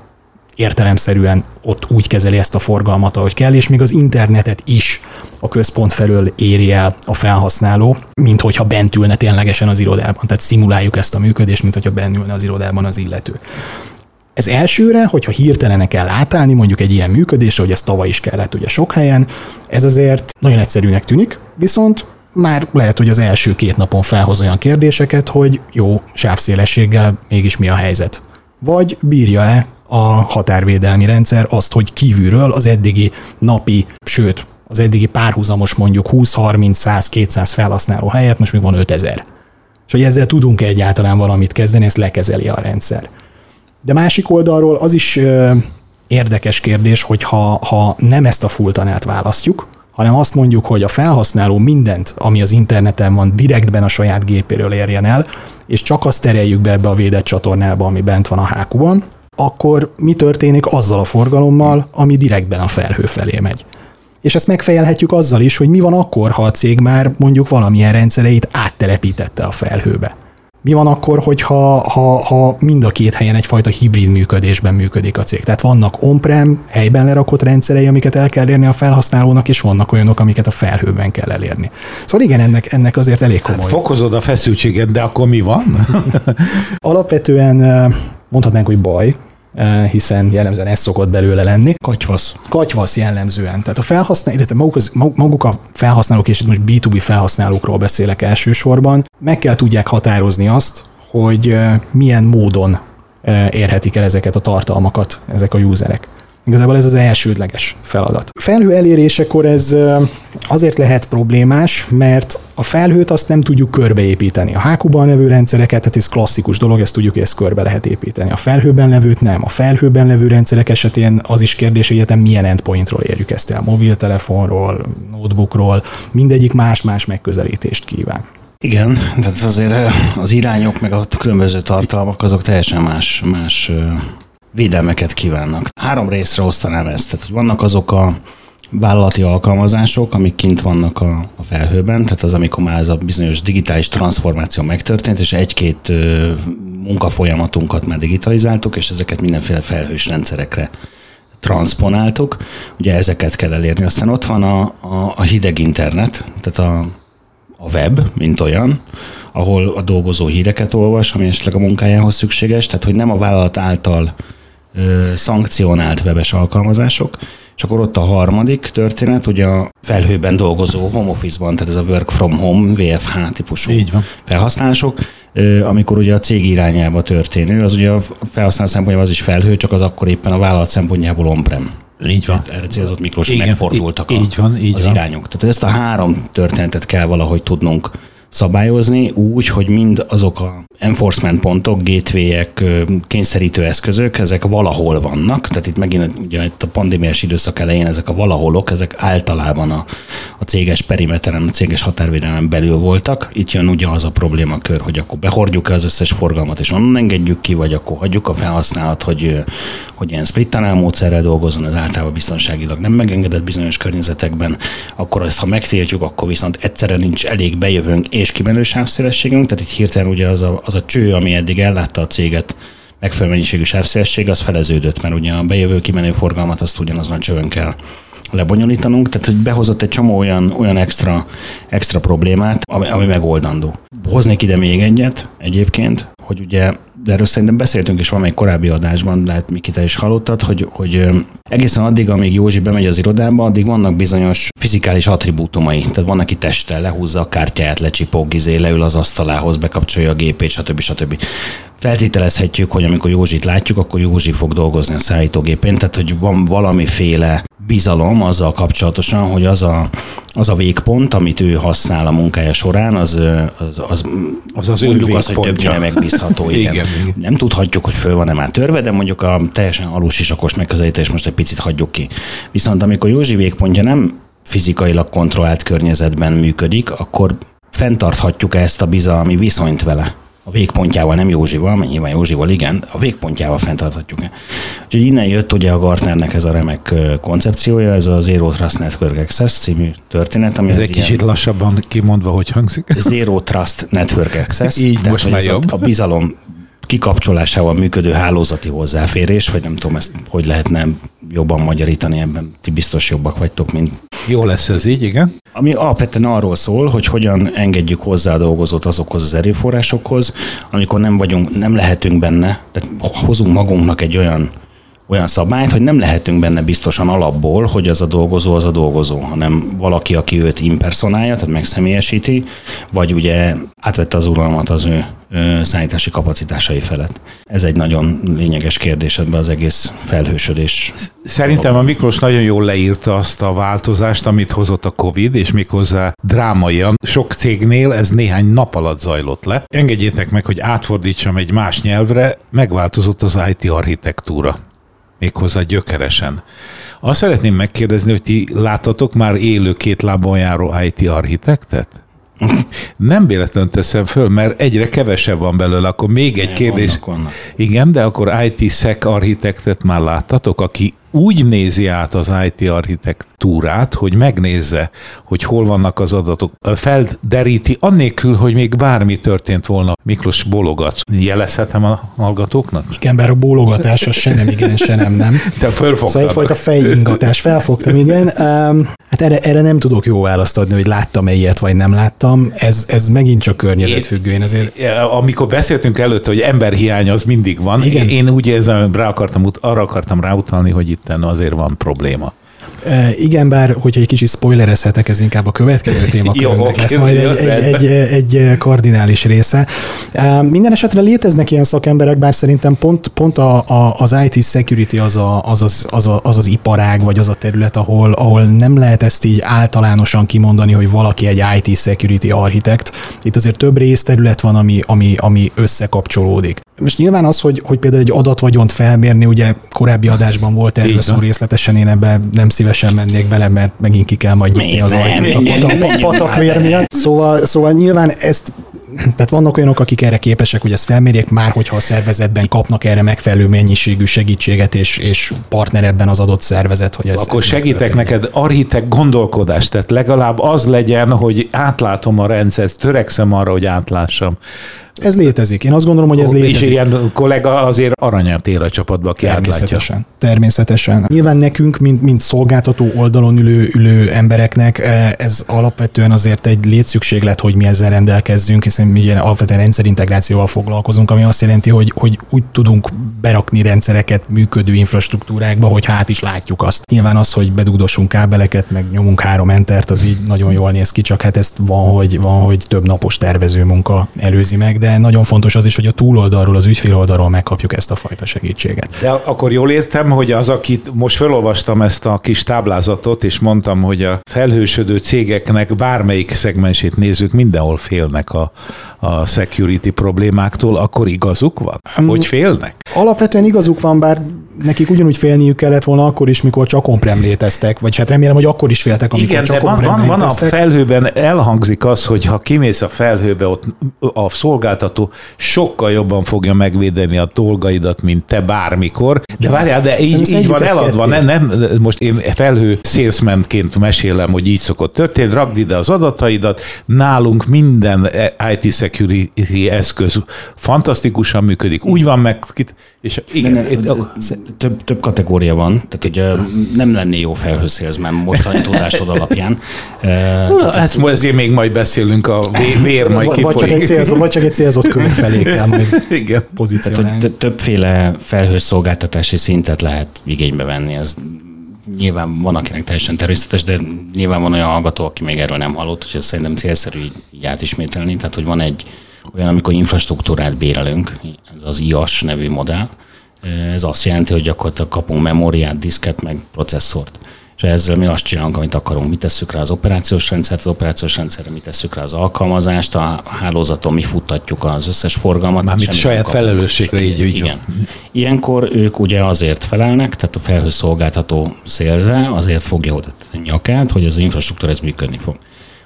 értelemszerűen ott úgy kezeli ezt a forgalmat, ahogy kell, és még az internetet is a központ felől éri el a felhasználó, mint hogyha bent ülne ténylegesen az irodában. Tehát szimuláljuk ezt a működést, mint hogyha bent ülne az irodában az illető. Ez elsőre, hogyha hirtelen kell átállni mondjuk egy ilyen működésre, hogy ez tavaly is kellett ugye sok helyen, ez azért nagyon egyszerűnek tűnik, viszont már lehet, hogy az első két napon felhoz olyan kérdéseket, hogy jó, sávszélességgel mégis mi a helyzet. Vagy bírja-e a határvédelmi rendszer azt, hogy kívülről az eddigi napi, sőt, az eddigi párhuzamos mondjuk 20, 30, 100, 200 felhasználó helyett most még van 5000. És hogy ezzel tudunk -e egyáltalán valamit kezdeni, ezt lekezeli a rendszer. De másik oldalról az is érdekes kérdés, hogy ha, ha nem ezt a fulltanát választjuk, hanem azt mondjuk, hogy a felhasználó mindent, ami az interneten van, direktben a saját gépéről érjen el, és csak azt tereljük be ebbe a védett csatornába, ami bent van a hákuban, akkor mi történik azzal a forgalommal, ami direktben a felhő felé megy. És ezt megfejelhetjük azzal is, hogy mi van akkor, ha a cég már mondjuk valamilyen rendszereit áttelepítette a felhőbe. Mi van akkor, hogyha ha, ha mind a két helyen egyfajta hibrid működésben működik a cég? Tehát vannak on-prem, helyben lerakott rendszerei, amiket el kell érni a felhasználónak, és vannak olyanok, amiket a felhőben kell elérni. Szóval igen, ennek, ennek azért elég komoly. Hát fokozod a feszültséget, de akkor mi van? Alapvetően mondhatnánk, hogy baj, eh, hiszen jellemzően ez szokott belőle lenni. Katyvasz. Katyvasz jellemzően. Tehát a felhasználó, illetve maguk, az, maguk a felhasználók, és itt most B2B felhasználókról beszélek elsősorban, meg kell tudják határozni azt, hogy eh, milyen módon eh, érhetik el ezeket a tartalmakat ezek a userek. Igazából ez az elsődleges feladat. A felhő elérésekor ez azért lehet problémás, mert a felhőt azt nem tudjuk körbeépíteni. A HQ-ban levő rendszereket, tehát ez klasszikus dolog, ezt tudjuk, hogy ezt körbe lehet építeni. A felhőben levőt nem. A felhőben levő rendszerek esetén az is kérdés, hogy egyetem milyen endpointról érjük ezt el. Mobiltelefonról, notebookról, mindegyik más-más megközelítést kíván. Igen, tehát azért az irányok meg a különböző tartalmak azok teljesen más, más védelmeket kívánnak. Három részre osztanám ezt. Tehát, hogy vannak azok a vállalati alkalmazások, amik kint vannak a, a felhőben, tehát az, amikor már ez a bizonyos digitális transformáció megtörtént, és egy-két munkafolyamatunkat már digitalizáltuk, és ezeket mindenféle felhős rendszerekre transponáltuk. Ugye ezeket kell elérni. Aztán ott van a, a, a hideg internet, tehát a, a web, mint olyan, ahol a dolgozó híreket olvas, ami esetleg a munkájához szükséges, tehát hogy nem a vállalat által szankcionált webes alkalmazások, és akkor ott a harmadik történet, ugye a felhőben dolgozó home office-ban, tehát ez a work from home, VFH típusú Így van. felhasználások, amikor ugye a cég irányába történő, az ugye a felhasználó szempontjából az is felhő, csak az akkor éppen a vállalat szempontjából on-prem. Így van. Erre célzott Miklós, Igen, megfordultak így, a, van, így az van. irányok. Tehát ezt a három történetet kell valahogy tudnunk szabályozni úgy, hogy mind azok a enforcement pontok, gateway-ek, kényszerítő eszközök, ezek valahol vannak, tehát itt megint ugye itt a pandémiás időszak elején ezek a valaholok, ezek általában a, a céges perimeteren, a céges határvédelmen belül voltak. Itt jön ugye az a problémakör, hogy akkor behordjuk-e az összes forgalmat, és onnan engedjük ki, vagy akkor hagyjuk a felhasználat, hogy, hogy ilyen split módszerrel dolgozzon, az általában biztonságilag nem megengedett bizonyos környezetekben, akkor ezt ha megtiltjuk, akkor viszont egyszerre nincs elég bejövőnk és kimenő sávszélességünk, tehát itt hirtelen ugye az a, az a cső, ami eddig ellátta a céget megfelelő mennyiségű sávszélesség, az feleződött, mert ugye a bejövő kimenő forgalmat azt ugyanazon csövön kell lebonyolítanunk, tehát hogy behozott egy csomó olyan, olyan extra, extra problémát, ami, ami megoldandó. Hoznék ide még egyet egyébként, hogy ugye de erről szerintem beszéltünk is valamelyik korábbi adásban, de hát Miki, te is hallottad, hogy, hogy egészen addig, amíg Józsi bemegy az irodába, addig vannak bizonyos fizikális attribútumai. Tehát van, aki testtel lehúzza a kártyáját, lecsipog, izé, leül az asztalához, bekapcsolja a gépét, stb. stb. Feltételezhetjük, hogy amikor Józsit látjuk, akkor Józsi fog dolgozni a szállítógépén, tehát hogy van valamiféle bizalom azzal kapcsolatosan, hogy az a, az a végpont, amit ő használ a munkája során, az az, az, az, az mondjuk az, hogy többnyire megbízható. Igen. igen, igen. Nem tudhatjuk, hogy föl van-e már törve, de mondjuk a teljesen alusisakos megközelítés most egy picit hagyjuk ki. Viszont amikor Józsi végpontja nem fizikailag kontrollált környezetben működik, akkor fenntarthatjuk ezt a bizalmi viszonyt vele a végpontjával, nem Józsival, mert nyilván Józsival igen, a végpontjával fenntarthatjuk. Úgyhogy innen jött ugye a Gartnernek ez a remek koncepciója, ez a Zero Trust Network Access című történet. Ami ez egy kicsit lassabban kimondva, hogy hangzik. Zero Trust Network Access. Így tehát, most már jobb. A bizalom kikapcsolásával működő hálózati hozzáférés, vagy nem tudom ezt hogy lehetne jobban magyarítani, ebben ti biztos jobbak vagytok, mint... Jó lesz ez így, igen. Ami alapvetően arról szól, hogy hogyan engedjük hozzá a dolgozót azokhoz az erőforrásokhoz, amikor nem vagyunk, nem lehetünk benne, tehát hozunk magunknak egy olyan olyan szabályt, hogy nem lehetünk benne biztosan alapból, hogy az a dolgozó az a dolgozó, hanem valaki, aki őt impersonálja, tehát megszemélyesíti, vagy ugye átvette az uralmat az ő szállítási kapacitásai felett. Ez egy nagyon lényeges kérdés ebben az egész felhősödés. Szerintem a Miklós nagyon jól leírta azt a változást, amit hozott a Covid, és méghozzá drámaian. Sok cégnél ez néhány nap alatt zajlott le. Engedjétek meg, hogy átfordítsam egy más nyelvre, megváltozott az IT architektúra méghozzá gyökeresen. Azt szeretném megkérdezni, hogy ti láttatok már élő két lábon járó IT architektet? Nem véletlenül teszem föl, mert egyre kevesebb van belőle, akkor még egy kérdés. Vannak, vannak. Igen, de akkor IT-szek architektet már láttatok, aki úgy nézi át az IT architektúrát, hogy megnézze, hogy hol vannak az adatok. Felderíti, annélkül, hogy még bármi történt volna. Miklós bólogat. Jelezhetem a hallgatóknak? Igen, bár a bólogatás az se nem igen, se nem nem. Te fölfogtad. Szóval egyfajta fejingatás, felfogtam, igen. Um, hát erre, erre nem tudok jó választ adni, hogy láttam-e ilyet, vagy nem láttam. Ez, ez megint csak környezetfüggő. Én azért... Amikor beszéltünk előtte, hogy emberhiány az mindig van, igen. én úgy érzem, rá akartam, arra akartam ráutalni, hogy itt itten azért van probléma. E, igen, bár hogyha egy kicsit spoilerezhetek, ez inkább a következő téma Jó, oké, lesz majd egy, egy, egy, egy kardinális része. E, minden esetre léteznek ilyen szakemberek, bár szerintem pont, pont a, a, az IT security az, a, az, az, az, a, az az iparág, vagy az a terület, ahol, ahol nem lehet ezt így általánosan kimondani, hogy valaki egy IT security architekt. Itt azért több részterület van, ami, ami, ami összekapcsolódik. Most nyilván az, hogy, hogy például egy adatvagyont felmérni, ugye korábbi adásban volt erről szó részletesen, én ebbe nem szívesen mennék bele, mert megint ki kell majd nyitni az ajtót a patakvér miatt. Szóval, szóval nyilván ezt tehát vannak olyanok, akik erre képesek, hogy ezt felmérjék már, hogyha a szervezetben kapnak erre megfelelő mennyiségű segítséget és, és partner ebben az adott szervezet, hogy ez Akkor ez segítek neked architekt gondolkodást, tehát legalább az legyen, hogy átlátom a rendszert, törekszem arra, hogy átlássam. Ez létezik. Én azt gondolom, hogy ez létezik. És ilyen kollega azért aranyat ér a csapatba, aki Természetesen. Átlátja. Természetesen. Nyilván nekünk, mint, mint szolgáltató oldalon ülő, ülő embereknek eh, ez alapvetően azért egy létszükséglet, hogy mi ezzel rendelkezzünk, hiszen mi ilyen alapvetően rendszerintegrációval foglalkozunk, ami azt jelenti, hogy, hogy úgy tudunk berakni rendszereket működő infrastruktúrákba, hogy hát is látjuk azt. Nyilván az, hogy bedugdosunk kábeleket, meg nyomunk három entert, az így nagyon jól néz ki, csak hát ezt van, hogy, van, hogy több napos tervező munka előzi meg, de nagyon fontos az is, hogy a túloldalról, az ügyfél oldalról megkapjuk ezt a fajta segítséget. De akkor jól értem, hogy az, akit most felolvastam ezt a kis táblázatot, és mondtam, hogy a felhősödő cégeknek bármelyik szegmensét nézzük, mindenhol félnek a, a security problémáktól, akkor igazuk van? Hogy félnek? Alapvetően igazuk van, bár nekik ugyanúgy félniük kellett volna akkor is, mikor csak on léteztek, vagy hát remélem, hogy akkor is féltek, amikor Igen, csak de van, van, van a felhőben, elhangzik az, hogy ha kimész a felhőbe, ott a szolgáltató sokkal jobban fogja megvédeni a dolgaidat, mint te bármikor. De várjál, de így, így van eladva, nem, nem, most én felhő salesmanként mesélem, hogy így szokott történni, ragd ide az adataidat, nálunk minden IT security eszköz fantasztikusan működik, úgy van meg, és igen, ne, itt, több, több kategória van, tehát ugye nem lenné jó felhőszélzmen mostani tudásod alapján. Na, ezt ezért még majd beszélünk a vér, majd vagy, vagy, csak egy célzott, vagy csak egy célzott kör felé kell majd Igen. pozícionálni. Többféle felhőszolgáltatási szintet lehet igénybe venni. Ez nyilván van, akinek teljesen természetes, de nyilván van olyan hallgató, aki még erről nem hallott, hogy szerintem célszerű így, így átismételni. Tehát, hogy van egy olyan, amikor infrastruktúrát bérelünk, ez az IAS nevű modell, ez azt jelenti, hogy gyakorlatilag kapunk memóriát, diszket, meg processzort. És ezzel mi azt csinálunk, amit akarunk. Mi tesszük rá az operációs rendszert, az operációs rendszerre mi tesszük rá az alkalmazást, a hálózaton mi futtatjuk az összes forgalmat. Mármint saját felelősségre így, így Igen. Ilyenkor ők ugye azért felelnek, tehát a felhőszolgáltató szélze azért fogja oda a nyakát, hogy az infrastruktúra ez működni fog.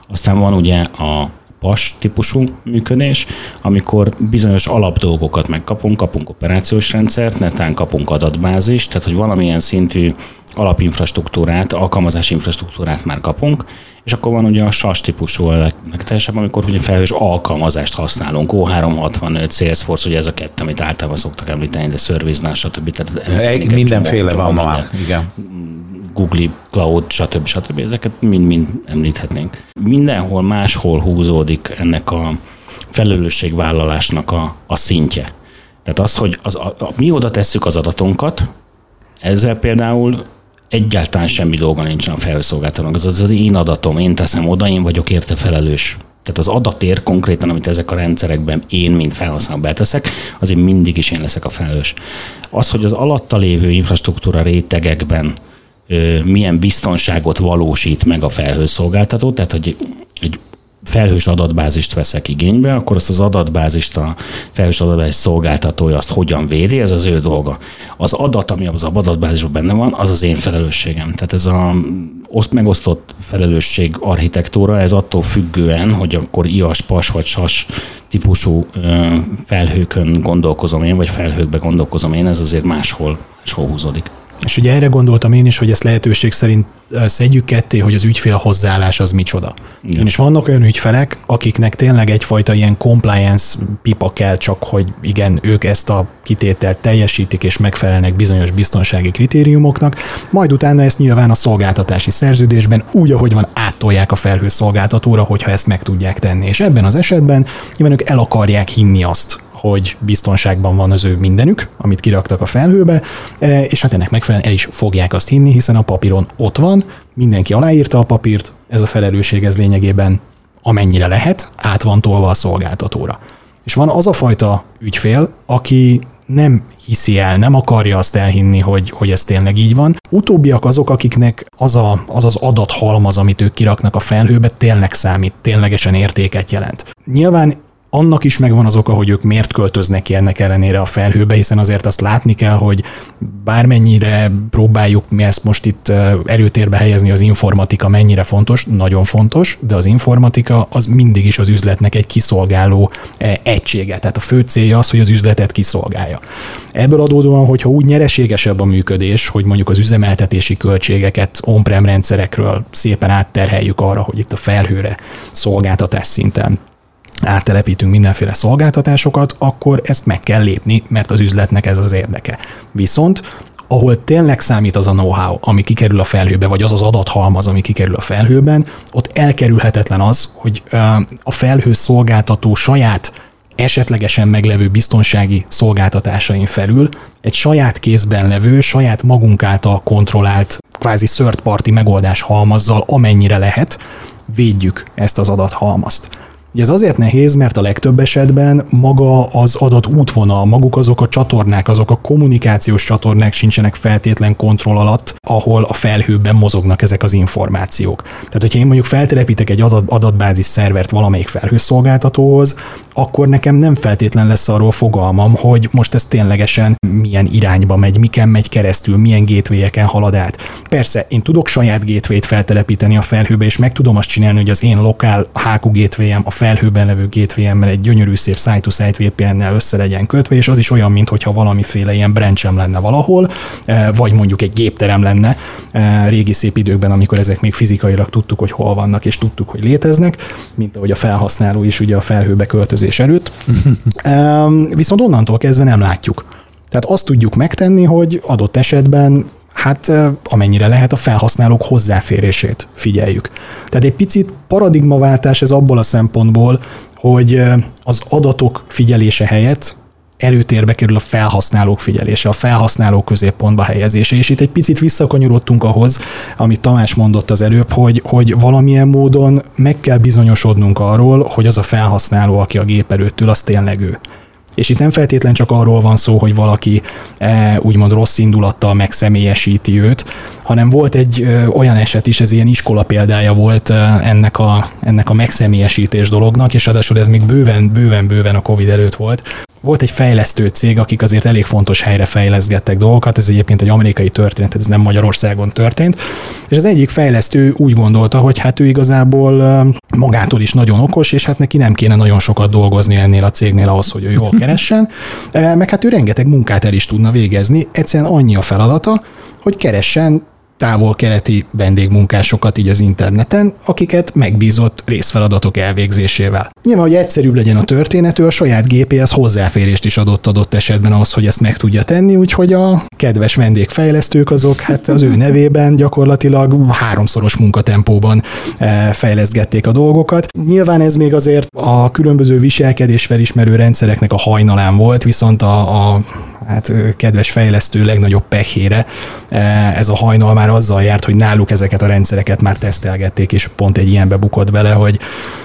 Aztán van ugye a PAS típusú működés, amikor bizonyos alapdolgokat megkapunk, kapunk operációs rendszert, netán kapunk adatbázist, tehát hogy valamilyen szintű alapinfrastruktúrát, alkalmazási infrastruktúrát már kapunk, és akkor van ugye a SAS típusú legteljesebb, amikor ugye felhős alkalmazást használunk, O365, Salesforce, ugye ez a kettő, amit általában szoktak említeni, de ServiceNow, stb. Tehát mindenféle van már, igen. Google Cloud, stb. stb. Ezeket mind-mind említhetnénk. Mindenhol máshol húzódik ennek a felelősségvállalásnak a, a szintje. Tehát az, hogy az, a, a, mi oda tesszük az adatunkat, ezzel például egyáltalán semmi dolga nincsen a felhőszolgáltatónak. Ez az, az én adatom, én teszem oda, én vagyok érte felelős. Tehát az adatér konkrétan, amit ezek a rendszerekben én, mint felhasználó beteszek, azért mindig is én leszek a felelős. Az, hogy az alatta lévő infrastruktúra rétegekben milyen biztonságot valósít meg a felhőszolgáltató, tehát hogy egy felhős adatbázist veszek igénybe, akkor azt az adatbázist a felhős adatbázis szolgáltatója azt hogyan védi, ez az ő dolga. Az adat, ami az adatbázisban benne van, az az én felelősségem. Tehát ez a oszt, megosztott felelősség architektúra, ez attól függően, hogy akkor IAS, PAS vagy SAS típusú felhőkön gondolkozom én, vagy felhőkbe gondolkozom én, ez azért máshol, máshol húzódik. És ugye erre gondoltam én is, hogy ezt lehetőség szerint szedjük ketté, hogy az ügyfél hozzáállás az micsoda. Igen. És vannak olyan ügyfelek, akiknek tényleg egyfajta ilyen compliance pipa kell, csak hogy igen, ők ezt a kitételt teljesítik és megfelelnek bizonyos biztonsági kritériumoknak, majd utána ezt nyilván a szolgáltatási szerződésben úgy, ahogy van, áttolják a felhő szolgáltatóra, hogyha ezt meg tudják tenni. És ebben az esetben nyilván ők el akarják hinni azt, hogy biztonságban van az ő mindenük, amit kiraktak a felhőbe, és hát ennek megfelelően el is fogják azt hinni, hiszen a papíron ott van, mindenki aláírta a papírt, ez a felelősség ez lényegében amennyire lehet, át van tolva a szolgáltatóra. És van az a fajta ügyfél, aki nem hiszi el, nem akarja azt elhinni, hogy, hogy ez tényleg így van. Utóbbiak azok, akiknek az, a, az az adathalmaz, amit ők kiraknak a felhőbe, tényleg számít, ténylegesen értéket jelent. Nyilván annak is megvan az oka, hogy ők miért költöznek ki ennek ellenére a felhőbe, hiszen azért azt látni kell, hogy bármennyire próbáljuk mi ezt most itt előtérbe helyezni, az informatika mennyire fontos, nagyon fontos, de az informatika az mindig is az üzletnek egy kiszolgáló egysége. Tehát a fő célja az, hogy az üzletet kiszolgálja. Ebből adódóan, hogyha úgy nyereségesebb a működés, hogy mondjuk az üzemeltetési költségeket on-prem rendszerekről szépen átterheljük arra, hogy itt a felhőre szolgáltatás szinten áttelepítünk mindenféle szolgáltatásokat, akkor ezt meg kell lépni, mert az üzletnek ez az érdeke. Viszont ahol tényleg számít az a know-how, ami kikerül a felhőbe, vagy az az adathalmaz, ami kikerül a felhőben, ott elkerülhetetlen az, hogy a felhő szolgáltató saját esetlegesen meglevő biztonsági szolgáltatásain felül egy saját kézben levő, saját magunk által kontrollált, kvázi third party megoldás halmazzal, amennyire lehet, védjük ezt az adathalmazt. Ugye ez azért nehéz, mert a legtöbb esetben maga az adat útvonal, maguk azok a csatornák, azok a kommunikációs csatornák sincsenek feltétlen kontroll alatt, ahol a felhőben mozognak ezek az információk. Tehát, hogyha én mondjuk feltelepítek egy adat, adatbázis szervert valamelyik felhőszolgáltatóhoz, akkor nekem nem feltétlen lesz arról fogalmam, hogy most ez ténylegesen milyen irányba megy, miken megy keresztül, milyen gateway halad át. Persze, én tudok saját gateway-t feltelepíteni a felhőbe, és meg tudom azt csinálni, hogy az én lokál HQ gateway a felhőben levő gateway egy gyönyörű szép site-to-site VPN-nel össze legyen kötve, és az is olyan, mintha valamiféle ilyen branch lenne valahol, e, vagy mondjuk egy gépterem lenne e, régi szép időkben, amikor ezek még fizikailag tudtuk, hogy hol vannak, és tudtuk, hogy léteznek, mint ahogy a felhasználó is ugye a felhőbe költözés előtt. Viszont onnantól kezdve nem látjuk. Tehát azt tudjuk megtenni, hogy adott esetben hát amennyire lehet a felhasználók hozzáférését figyeljük. Tehát egy picit paradigmaváltás ez abból a szempontból, hogy az adatok figyelése helyett előtérbe kerül a felhasználók figyelése, a felhasználók középpontba helyezése, és itt egy picit visszakanyarodtunk ahhoz, amit Tamás mondott az előbb, hogy, hogy valamilyen módon meg kell bizonyosodnunk arról, hogy az a felhasználó, aki a gép előtt ül, az tényleg ő. És itt nem feltétlen csak arról van szó, hogy valaki e, úgymond rossz indulattal megszemélyesíti őt, hanem volt egy olyan eset is, ez ilyen iskola példája volt ennek a, ennek a megszemélyesítés dolognak, és ráadásul ez még bőven, bőven, bőven a Covid előtt volt, volt egy fejlesztő cég, akik azért elég fontos helyre fejleszgettek dolgokat, ez egyébként egy amerikai történet, ez nem Magyarországon történt, és az egyik fejlesztő úgy gondolta, hogy hát ő igazából magától is nagyon okos, és hát neki nem kéne nagyon sokat dolgozni ennél a cégnél ahhoz, hogy ő jól keressen, meg hát ő rengeteg munkát el is tudna végezni, egyszerűen annyi a feladata, hogy keressen távol-keleti vendégmunkásokat így az interneten, akiket megbízott részfeladatok elvégzésével. Nyilván, hogy egyszerűbb legyen a történet, ő a saját gépéhez hozzáférést is adott adott esetben ahhoz, hogy ezt meg tudja tenni, úgyhogy a kedves vendégfejlesztők azok hát az ő nevében gyakorlatilag háromszoros munkatempóban eh, fejleszgették a dolgokat. Nyilván ez még azért a különböző viselkedés felismerő rendszereknek a hajnalán volt, viszont a, a hát kedves fejlesztő legnagyobb pehére ez a hajnal már azzal járt, hogy náluk ezeket a rendszereket már tesztelgették, és pont egy ilyenbe bukott bele, hogy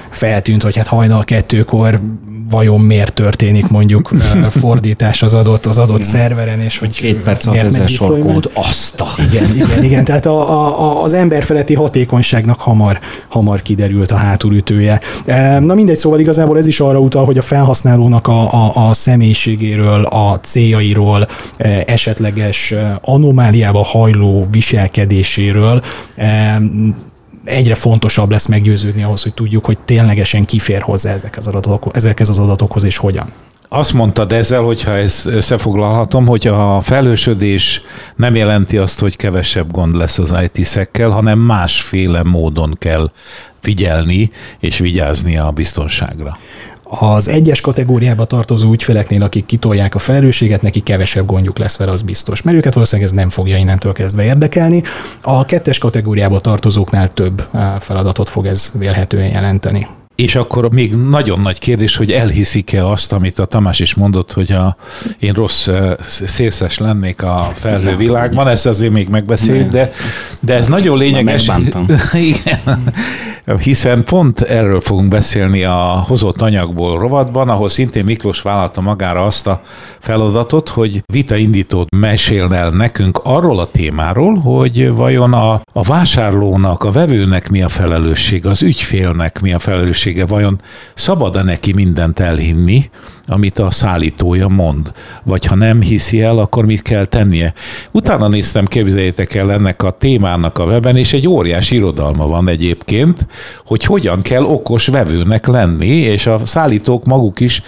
feltűnt, hogy hát hajnal kettőkor vajon miért történik mondjuk fordítás az adott, az adott szerveren, és hogy két perc alatt ezer sorkód, azt a... Igen, igen, igen, tehát a, a, az emberfeletti hatékonyságnak hamar, hamar kiderült a hátulütője. Na mindegy, szóval igazából ez is arra utal, hogy a felhasználónak a, a, a személyiségéről, a céljairól, esetleges anomáliába hajló viselkedéséről egyre fontosabb lesz meggyőződni ahhoz, hogy tudjuk, hogy ténylegesen kifér hozzá ezek az adatok, ezekhez az adatokhoz, és hogyan. Azt mondtad ezzel, hogyha ezt összefoglalhatom, hogy a felhősödés nem jelenti azt, hogy kevesebb gond lesz az IT-szekkel, hanem másféle módon kell figyelni és vigyázni a biztonságra. Az egyes kategóriába tartozó ügyfeleknél, akik kitolják a felelősséget, neki kevesebb gondjuk lesz vele, az biztos. Mert őket valószínűleg ez nem fogja innentől kezdve érdekelni. A kettes kategóriába tartozóknál több feladatot fog ez vélhetően jelenteni. És akkor még nagyon nagy kérdés, hogy elhiszik-e azt, amit a Tamás is mondott, hogy a, én rossz szélszes lennék a felhővilágban, ezt azért még megbeszéljük, de, de ez nagyon lényeges. Igen, hiszen pont erről fogunk beszélni a hozott anyagból rovatban, ahol szintén Miklós vállalta magára azt a feladatot, hogy vita indítót mesélne el nekünk arról a témáról, hogy vajon a, a vásárlónak, a vevőnek mi a felelősség, az ügyfélnek mi a felelőssége, vajon szabad-e neki mindent elhinni, amit a szállítója mond. Vagy ha nem hiszi el, akkor mit kell tennie. Utána néztem, képzeljétek el ennek a témának a weben, és egy óriás irodalma van egyébként, hogy hogyan kell okos vevőnek lenni, és a szállítók maguk is,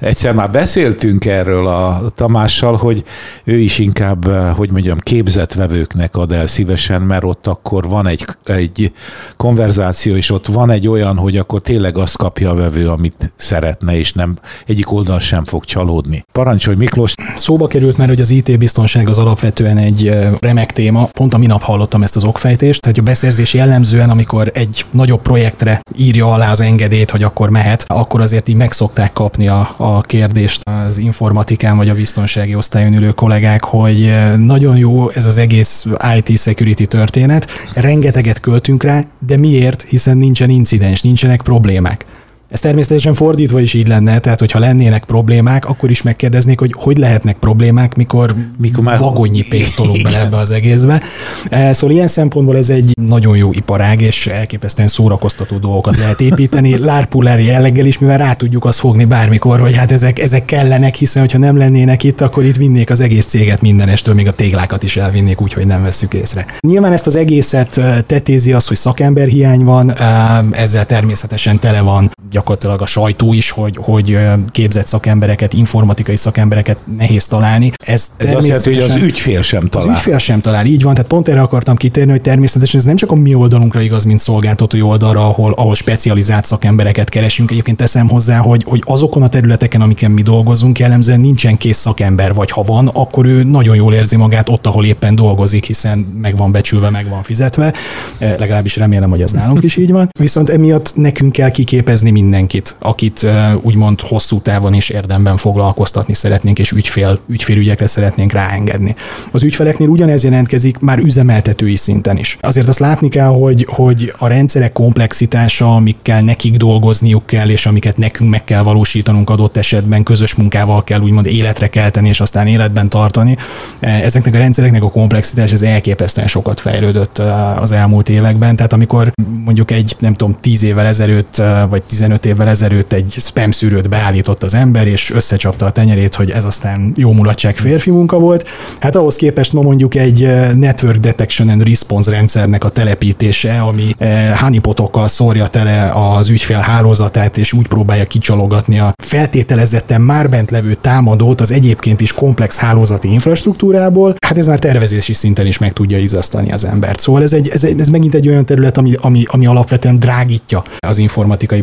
egyszer már beszéltünk erről a Tamással, hogy ő is inkább, hogy mondjam, képzett vevőknek ad el szívesen, mert ott akkor van egy, egy konverzáció, és ott van egy olyan, hogy akkor tényleg azt kapja a vevő, amit szeretne, és nem egyik oldal sem fog csalódni. Parancsolj Miklós! Szóba került már, hogy az IT-biztonság az alapvetően egy remek téma. Pont a minap hallottam ezt az okfejtést, tehát a beszerzés jellemzően, amikor egy nagyobb projektre írja alá az engedélyt, hogy akkor mehet, akkor azért így meg szokták kapni a, a kérdést az informatikán vagy a biztonsági osztályon ülő kollégák, hogy nagyon jó ez az egész IT security történet, rengeteget költünk rá, de miért? Hiszen nincsen incidens, nincsenek problémák. Ez természetesen fordítva is így lenne, tehát hogyha lennének problémák, akkor is megkérdeznék, hogy hogy lehetnek problémák, mikor, mikor már vagonnyi pénzt tolunk bele ebbe az egészbe. Eh, szóval ilyen szempontból ez egy nagyon jó iparág, és elképesztően szórakoztató dolgokat lehet építeni, lárpullári jelleggel is, mivel rá tudjuk azt fogni bármikor, hogy hát ezek, ezek kellenek, hiszen hogyha nem lennének itt, akkor itt vinnék az egész céget mindenestől, még a téglákat is elvinnék úgy, hogy nem vesszük észre. Nyilván ezt az egészet eh, tetézi az, hogy szakemberhiány van, eh, ezzel természetesen tele van gyakorlatilag a sajtó is, hogy, hogy képzett szakembereket, informatikai szakembereket nehéz találni. Ez, ez azt jelenti, hogy az ügyfél sem talál. Az ügyfél sem talál, így van. Tehát pont erre akartam kitérni, hogy természetesen ez nem csak a mi oldalunkra igaz, mint szolgáltatói oldalra, ahol, ahol specializált szakembereket keresünk. Egyébként teszem hozzá, hogy, hogy azokon a területeken, amiken mi dolgozunk, jellemzően nincsen kész szakember, vagy ha van, akkor ő nagyon jól érzi magát ott, ahol éppen dolgozik, hiszen meg van becsülve, meg van fizetve. Legalábbis remélem, hogy ez nálunk is így van. Viszont emiatt nekünk kell kiképezni mindenkit, akit úgymond hosszú távon is érdemben foglalkoztatni szeretnénk, és ügyfél, ügyfélügyekre szeretnénk ráengedni. Az ügyfeleknél ugyanez jelentkezik már üzemeltetői szinten is. Azért azt látni kell, hogy, hogy a rendszerek komplexitása, amikkel nekik dolgozniuk kell, és amiket nekünk meg kell valósítanunk adott esetben, közös munkával kell úgymond életre kelteni, és aztán életben tartani. Ezeknek a rendszereknek a komplexitás ez elképesztően sokat fejlődött az elmúlt években. Tehát amikor mondjuk egy, nem tudom, 10 évvel ezelőtt, vagy 15 évvel ezelőtt egy spam szűrőt beállított az ember, és összecsapta a tenyerét, hogy ez aztán jó mulatság férfi munka volt. Hát ahhoz képest ma mondjuk egy Network Detection and Response rendszernek a telepítése, ami honeypotokkal szórja tele az ügyfél hálózatát, és úgy próbálja kicsalogatni a feltételezetten már bent levő támadót az egyébként is komplex hálózati infrastruktúrából, hát ez már tervezési szinten is meg tudja izasztani az embert. Szóval ez, egy, ez, ez megint egy olyan terület, ami, ami, ami alapvetően drágítja az informatikai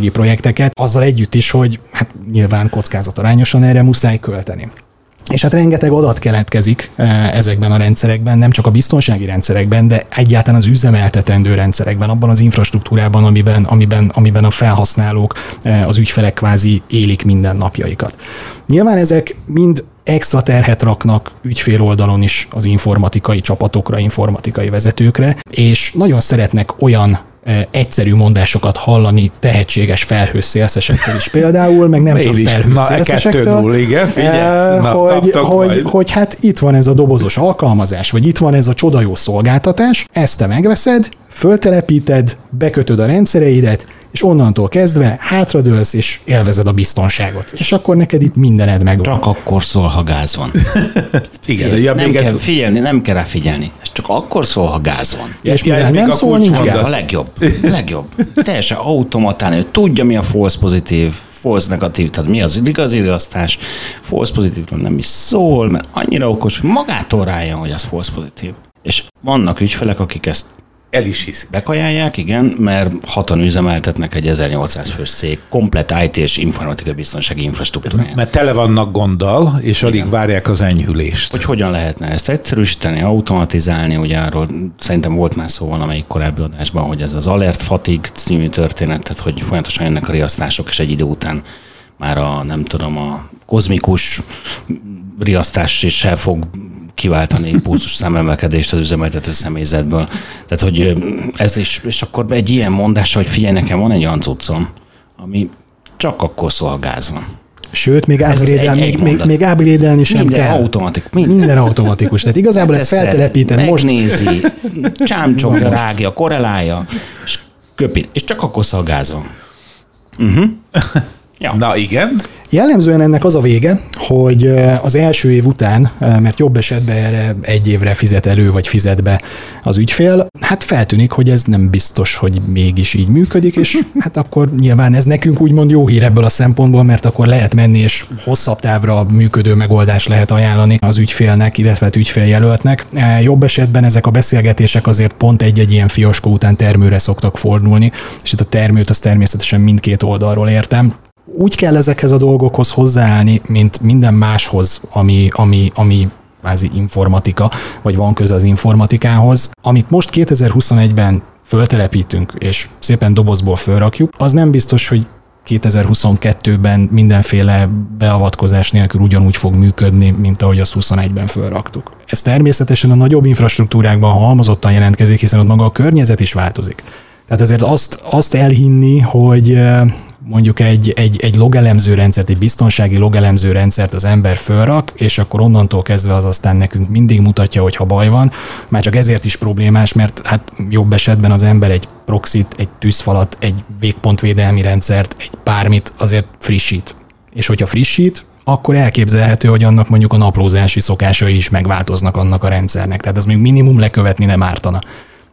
biztonsági projekteket, azzal együtt is, hogy hát nyilván kockázatarányosan erre muszáj költeni. És hát rengeteg adat keletkezik eh, ezekben a rendszerekben, nem csak a biztonsági rendszerekben, de egyáltalán az üzemeltetendő rendszerekben, abban az infrastruktúrában, amiben, amiben, amiben a felhasználók, eh, az ügyfelek kvázi élik minden napjaikat. Nyilván ezek mind extra terhet raknak ügyfél oldalon is az informatikai csapatokra, informatikai vezetőkre, és nagyon szeretnek olyan egyszerű mondásokat hallani tehetséges felhőszélszesektől is például, meg nem csak felhőszélszesektől, igen, figyelj, Na, hogy, hogy, hogy hát itt van ez a dobozos alkalmazás, vagy itt van ez a csoda jó szolgáltatás, ezt te megveszed, föltelepíted, bekötöd a rendszereidet, és onnantól kezdve hátradőlsz, és élvezed a biztonságot. És akkor neked itt mindened meg. Csak akkor szól, ha gáz van. Igen, ja, nem kell ez... figyelni, nem kell rá figyelni. Ez csak akkor szól, ha gáz van. És ja, mivel nem szól, nincs gáz. A legjobb. Legjobb. Teljesen automatán, hogy tudja, mi a false pozitív, false negatív, tehát mi az igazi riasztás, false pozitívról nem is szól, mert annyira okos, hogy magától rájön, hogy az false pozitív. És vannak ügyfelek, akik ezt El is hiszik. Bekajálják, igen, mert hatan üzemeltetnek egy 1800 fős cég, komplet IT és informatikai biztonsági infrastruktúráját. Mert tele vannak gonddal, és alig várják az enyhülést. Hogy hogyan lehetne ezt egyszerűsíteni, automatizálni, ugye arról szerintem volt már szó valamelyik korábbi adásban, hogy ez az Alert Fatigue című történet, tehát hogy folyamatosan jönnek a riasztások, és egy idő után már a, nem tudom, a kozmikus riasztás is el fog kiváltani pulzus számemelkedést az üzemeltető személyzetből. Tehát, hogy ez is, és akkor egy ilyen mondás, hogy figyelj, nekem van egy olyan cuccom, ami csak akkor szól gázban. Sőt, még, ábrédel, még, még, még ábrédelni sem minden kell. Automatik, minden. minden automatikus. Tehát igazából ezt feltelepíted most. Megnézi, csámcsogja, rágja, korrelálja, és köpi, és csak akkor szól gázon. Uh-huh. Ja. Na igen. Jellemzően ennek az a vége, hogy az első év után, mert jobb esetben erre egy évre fizet elő, vagy fizet be az ügyfél, hát feltűnik, hogy ez nem biztos, hogy mégis így működik, és hát akkor nyilván ez nekünk úgymond jó hír ebből a szempontból, mert akkor lehet menni, és hosszabb távra működő megoldást lehet ajánlani az ügyfélnek, illetve az ügyféljelöltnek. Jobb esetben ezek a beszélgetések azért pont egy-egy ilyen fioskó után termőre szoktak fordulni, és itt a termőt az természetesen mindkét oldalról értem úgy kell ezekhez a dolgokhoz hozzáállni, mint minden máshoz, ami, ami, ami kvázi informatika, vagy van köze az informatikához. Amit most 2021-ben föltelepítünk, és szépen dobozból fölrakjuk, az nem biztos, hogy 2022-ben mindenféle beavatkozás nélkül ugyanúgy fog működni, mint ahogy azt 21-ben fölraktuk. Ez természetesen a nagyobb infrastruktúrákban halmozottan jelentkezik, hiszen ott maga a környezet is változik. Tehát ezért azt, azt elhinni, hogy mondjuk egy, egy, egy logelemző rendszert, egy biztonsági logelemző rendszert az ember fölrak, és akkor onnantól kezdve az aztán nekünk mindig mutatja, hogy ha baj van. Már csak ezért is problémás, mert hát jobb esetben az ember egy proxit, egy tűzfalat, egy végpontvédelmi rendszert, egy bármit azért frissít. És hogyha frissít, akkor elképzelhető, hogy annak mondjuk a naplózási szokásai is megváltoznak annak a rendszernek. Tehát az még minimum lekövetni nem ártana.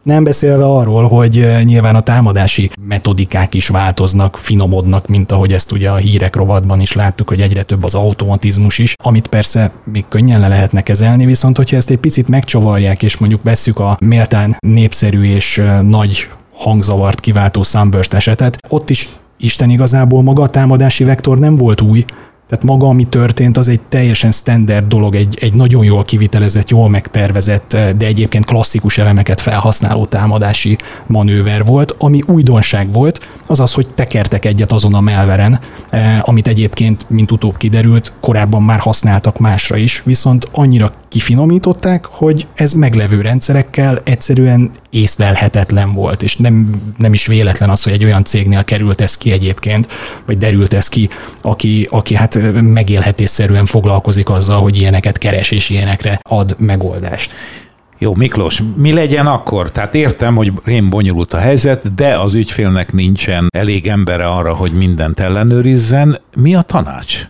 Nem beszélve arról, hogy nyilván a támadási metodikák is változnak, finomodnak, mint ahogy ezt ugye a hírek rovatban is láttuk, hogy egyre több az automatizmus is, amit persze még könnyen le lehetne kezelni, viszont hogyha ezt egy picit megcsavarják, és mondjuk vesszük a méltán népszerű és nagy hangzavart kiváltó Sunburst esetet, ott is Isten igazából maga a támadási vektor nem volt új, tehát maga, ami történt, az egy teljesen standard dolog, egy, egy nagyon jól kivitelezett, jól megtervezett, de egyébként klasszikus elemeket felhasználó támadási manőver volt. Ami újdonság volt, az az, hogy tekertek egyet azon a melveren, eh, amit egyébként, mint utóbb kiderült, korábban már használtak másra is, viszont annyira kifinomították, hogy ez meglevő rendszerekkel egyszerűen észlelhetetlen volt, és nem, nem is véletlen az, hogy egy olyan cégnél került ez ki egyébként, vagy derült ez ki, aki, aki hát megélhetésszerűen foglalkozik azzal, hogy ilyeneket keres és ilyenekre ad megoldást. Jó, Miklós, mi legyen akkor? Tehát értem, hogy rém bonyolult a helyzet, de az ügyfélnek nincsen elég embere arra, hogy mindent ellenőrizzen. Mi a tanács?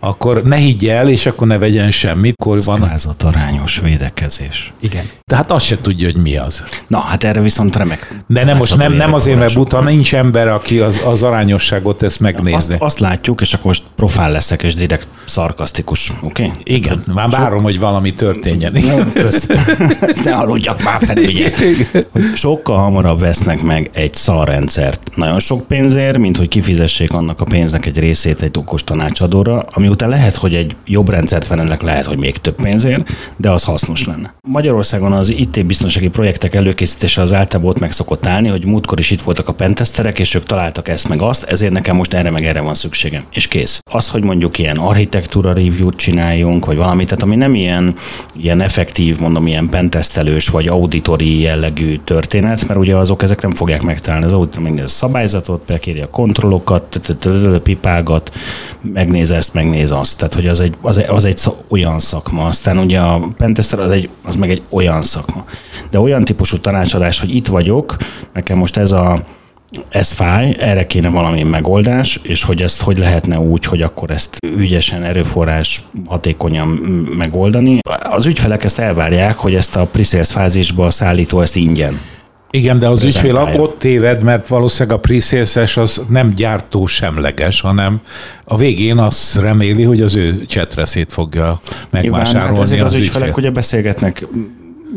Akkor ne higgy el, és akkor ne vegyen semmit. Akkor van... arányos védekezés. Igen. Tehát azt se tudja, hogy mi az. Na, hát erre viszont remek. De nem most nem, nem azért, mert buta, nincs ember, aki az, az arányosságot ezt megnézi. Azt, azt látjuk, és akkor most profán leszek, és direkt szarkasztikus, oké? Okay? Igen, már várom, Sok... hogy valami történjen. ne aludjak már fel, ugye. Sokkal hamarabb vesznek meg egy szarrendszert nagyon sok pénzért, mint hogy kifizessék annak a pénznek egy részét egy okos tanácsadóra, ami után lehet, hogy egy jobb rendszert vennének, lehet, hogy még több pénzért, de az hasznos lenne. Magyarországon az IT biztonsági projektek előkészítése az általában ott meg szokott állni, hogy múltkor is itt voltak a penteszterek, és ők találtak ezt meg azt, ezért nekem most erre meg erre van szükségem. És kész. Az, hogy mondjuk ilyen architektúra review-t csináljunk, vagy valamit, tehát ami nem ilyen, ilyen effektív, mondom, ilyen pentesztelős, vagy auditori jellegű történet, mert ugye azok ezek nem fogják megtalálni. Az auditor megnéz a szabályzatot, bekéri a kontrollokat, pipálgat, megnéz ezt, megnéz néz azt. Tehát, hogy az egy, az egy, az egy olyan szakma. Aztán ugye a Pentester az, egy, az meg egy olyan szakma. De olyan típusú tanácsadás, hogy itt vagyok, nekem most ez a ez fáj, erre kéne valami megoldás, és hogy ezt hogy lehetne úgy, hogy akkor ezt ügyesen, erőforrás hatékonyan megoldani. Az ügyfelek ezt elvárják, hogy ezt a pre fázisba a szállító ezt ingyen igen, de az ügyfél ott téved, mert valószínűleg a pre az nem gyártó semleges, hanem a végén azt reméli, hogy az ő csetreszét fogja megvásárolni. Nyilván, hát ezért az, az ügyfelek ugye beszélgetnek